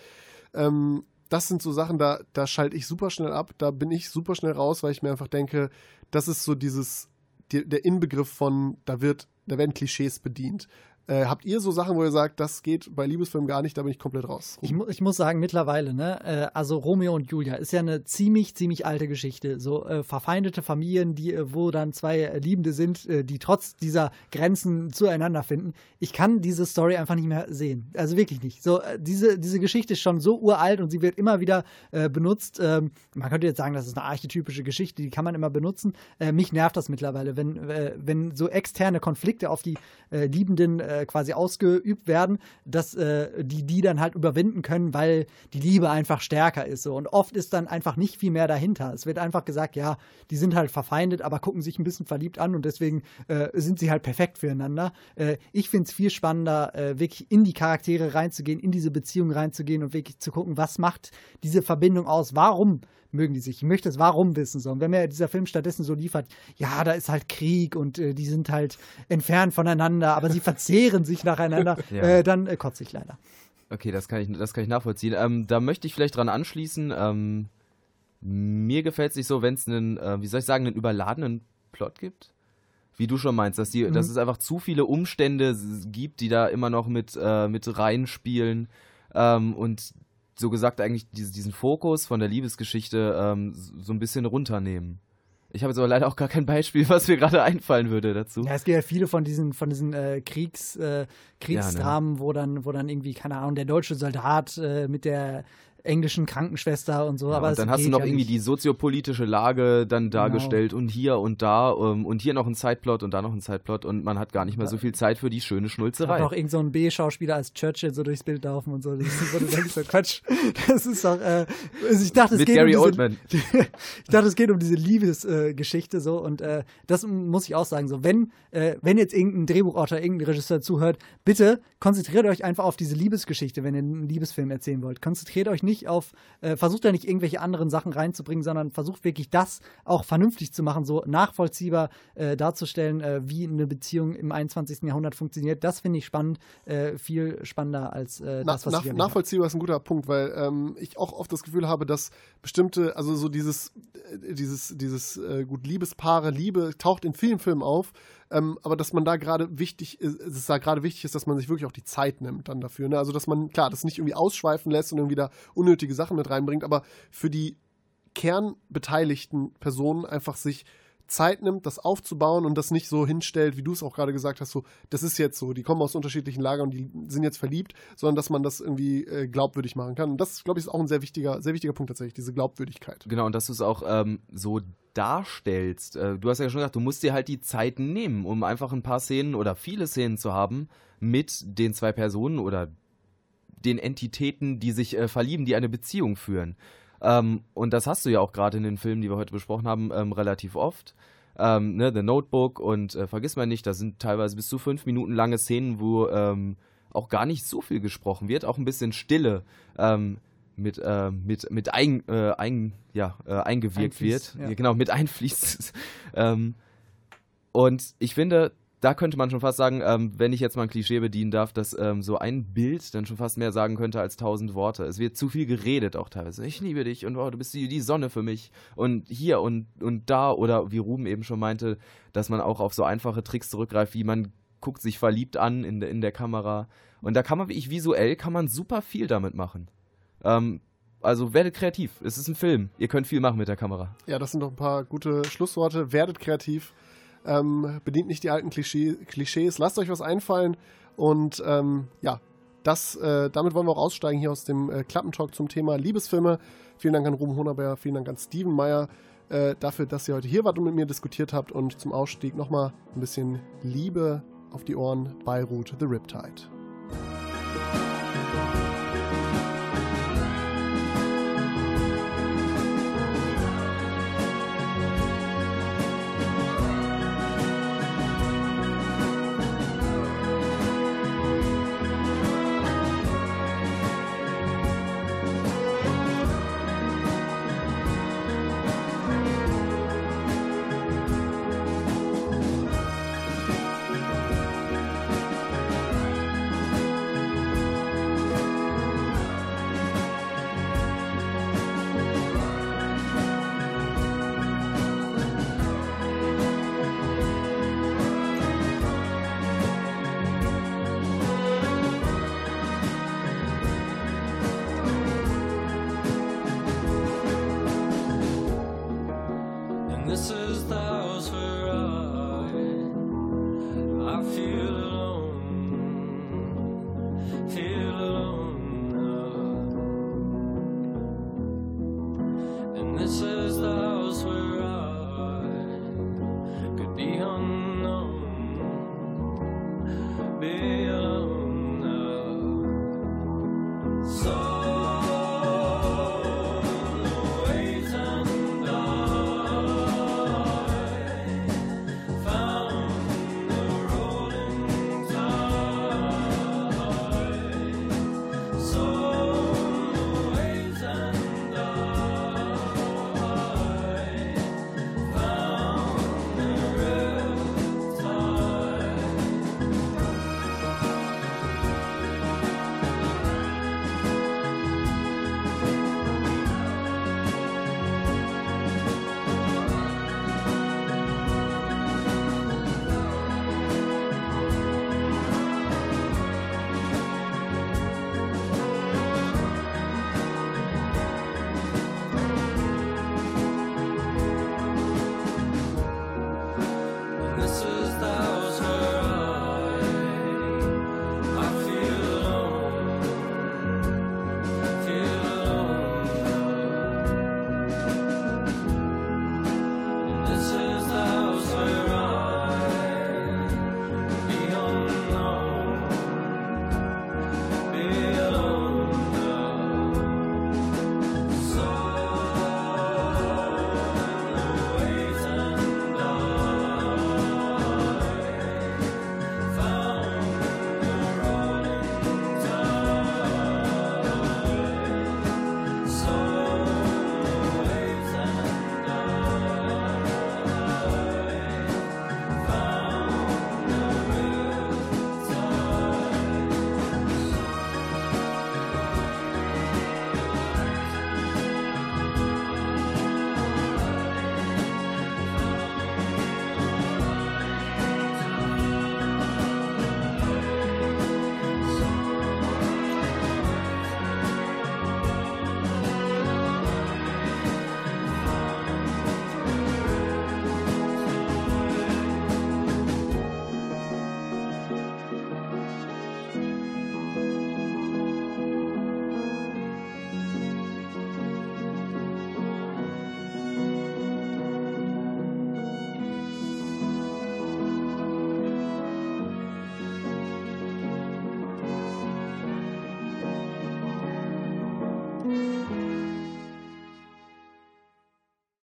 [SPEAKER 6] Ähm, das sind so Sachen, da, da schalte ich super schnell ab, da bin ich super schnell raus, weil ich mir einfach denke, das ist so dieses, die, der Inbegriff von, da wird, da werden Klischees bedient. Äh, habt ihr so Sachen, wo ihr sagt, das geht bei Liebesfilmen gar nicht, da bin ich komplett raus?
[SPEAKER 7] Ich, mu ich muss sagen, mittlerweile, ne, äh, also Romeo und Julia ist ja eine ziemlich, ziemlich alte Geschichte. So äh, verfeindete Familien, die, äh, wo dann zwei äh, Liebende sind, äh, die trotz dieser Grenzen zueinander finden. Ich kann diese Story einfach nicht mehr sehen. Also wirklich nicht. So, diese, diese Geschichte ist schon so uralt und sie wird immer wieder benutzt. Ähm, man könnte jetzt sagen, das ist eine archetypische Geschichte, die kann man immer benutzen. Mich nervt das mittlerweile, wenn, wenn so externe Konflikte auf die Liebenden äh, quasi ausgeübt werden, dass äh, die die dann halt überwinden können, weil die Liebe einfach stärker ist. So. Und oft ist dann einfach nicht viel mehr dahinter. Es wird einfach gesagt, ja, die sind halt verfeindet, aber gucken sich ein bisschen verliebt an und deswegen äh, sind sie halt perfekt füreinander. Äh, ich finde es viel spannender, äh, wirklich in die Charaktere reinzugehen, in diese Beziehung reinzugehen und wirklich zu gucken, was macht diese Verbindung aus, warum mögen die sich. Ich möchte es warum wissen. So. Und wenn mir dieser Film stattdessen so liefert, ja, da ist halt Krieg und äh, die sind halt entfernt voneinander, aber sie verzehren sich nacheinander,
[SPEAKER 8] Ja.
[SPEAKER 7] äh, dann äh, kotze ich leider.
[SPEAKER 8] Okay, das kann ich, das kann ich nachvollziehen. Ähm, da möchte ich vielleicht dran anschließen. Ähm, mir gefällt es nicht so, wenn es einen, äh, wie soll ich sagen, einen überladenen Plot gibt. Wie du schon meinst, dass, die,
[SPEAKER 7] Mhm.
[SPEAKER 8] dass es einfach zu viele Umstände gibt, die da immer noch mit, äh, mit reinspielen. Ähm, und so gesagt eigentlich diese, diesen Fokus von der Liebesgeschichte ähm, so ein bisschen runternehmen. Ich habe jetzt aber leider auch gar kein Beispiel, was mir gerade einfallen würde dazu.
[SPEAKER 7] Ja, es gibt ja viele von diesen, von diesen äh, Kriegs, äh,
[SPEAKER 8] ne.
[SPEAKER 7] Kriegsdramen, wo dann, wo dann irgendwie, keine Ahnung, der deutsche Soldat äh, mit der englischen Krankenschwester und so.
[SPEAKER 8] Ja,
[SPEAKER 7] aber
[SPEAKER 8] und dann hast du noch
[SPEAKER 7] ja
[SPEAKER 8] irgendwie
[SPEAKER 7] nicht. Genau.
[SPEAKER 8] die soziopolitische Lage dann dargestellt und hier und da ähm, und hier noch ein Zeitplot und da noch ein Zeitplot und man hat gar nicht mehr so viel Zeit für die schöne
[SPEAKER 7] Hat
[SPEAKER 8] Schnulzerei.
[SPEAKER 7] noch irgend so ein B-Schauspieler als Churchill so durchs Bild laufen und so. Das ist, so Quatsch. Das ist doch, äh, also ich dachte, es
[SPEAKER 8] Mit
[SPEAKER 7] geht
[SPEAKER 8] Gary
[SPEAKER 7] um diese,
[SPEAKER 8] Oldman.
[SPEAKER 7] ich dachte, es geht um diese Liebesgeschichte äh, so und äh, das muss ich auch sagen. So, wenn, äh, wenn jetzt irgendein Drehbuchautor, irgendein Regisseur zuhört, bitte konzentriert euch einfach auf diese Liebesgeschichte, wenn ihr einen Liebesfilm erzählen wollt. Konzentriert euch nicht auf, äh, versucht da nicht irgendwelche anderen Sachen reinzubringen, sondern versucht wirklich das auch vernünftig zu machen, so nachvollziehbar äh, darzustellen, äh, wie eine Beziehung im 21. Jahrhundert funktioniert. Das finde ich spannend, äh, viel spannender als äh, das, was
[SPEAKER 6] nach,
[SPEAKER 7] ich habe.
[SPEAKER 6] nachvollziehbar ist ein guter Punkt, weil ähm, ich auch oft das Gefühl habe, dass bestimmte, also so dieses, äh, dieses, dieses gut Liebespaare, Liebe taucht in vielen Filmen auf, ähm, aber dass man da gerade wichtig ist, dass es da gerade wichtig ist, dass man sich wirklich auch die Zeit nimmt dann dafür. Ne? Also dass man, klar, das nicht irgendwie ausschweifen lässt und irgendwie da unnötige Sachen mit reinbringt, aber für die kernbeteiligten Personen einfach sich Zeit nimmt, das aufzubauen und das nicht so hinstellt, wie du es auch gerade gesagt hast, so, das ist jetzt so, die kommen aus unterschiedlichen Lagern und die sind jetzt verliebt, sondern dass man das irgendwie äh, glaubwürdig machen kann. Und das, glaube ich, ist auch ein sehr wichtiger, sehr wichtiger Punkt tatsächlich, diese Glaubwürdigkeit.
[SPEAKER 8] Genau, und dass du es auch ähm, so darstellst. Äh, du hast ja schon gesagt, du musst dir halt die Zeit nehmen, um einfach ein paar Szenen oder viele Szenen zu haben mit den zwei Personen oder den Entitäten, die sich äh, verlieben, die eine Beziehung führen. Ähm, und das hast du ja auch gerade in den Filmen, die wir heute besprochen haben, ähm, relativ oft. Ähm, ne, The Notebook und äh, vergiss mal nicht, da sind teilweise bis zu fünf Minuten lange Szenen, wo auch gar nicht so viel gesprochen wird, auch ein bisschen Stille mit, äh, mit, mit ein, äh, ein, ja, äh, eingewirkt
[SPEAKER 7] Einfließt,
[SPEAKER 8] wird.
[SPEAKER 7] ja.
[SPEAKER 8] Genau, mit einfließt. ähm, und ich finde, da könnte man schon fast sagen, ähm, wenn ich jetzt mal ein Klischee bedienen darf, dass ähm, so ein Bild dann schon fast mehr sagen könnte als tausend Worte. Es wird zu viel geredet auch teilweise. Ich liebe dich und oh, du bist die, die Sonne für mich und hier und, und da oder wie Ruben eben schon meinte, dass man auch auf so einfache Tricks zurückgreift, wie man guckt sich verliebt an in, der- in der Kamera. Und da kann man, wie ich visuell, kann man super viel damit machen. Ähm, also werdet kreativ. Es ist ein Film. Ihr könnt viel machen mit der Kamera.
[SPEAKER 6] Ja, das sind doch ein paar gute Schlussworte. Werdet kreativ. Ähm, bedient nicht die alten Klischee, Klischees. Lasst euch was einfallen. Und ähm, ja, das, äh, damit wollen wir auch aussteigen hier aus dem äh, Klappentalk zum Thema Liebesfilme. Vielen Dank an Ruben Honerberger, vielen Dank an Steven Meyer äh, dafür, dass ihr heute hier wart und mit mir diskutiert habt. Und zum Ausstieg nochmal ein bisschen Liebe auf die Ohren. Beirut, The Riptide.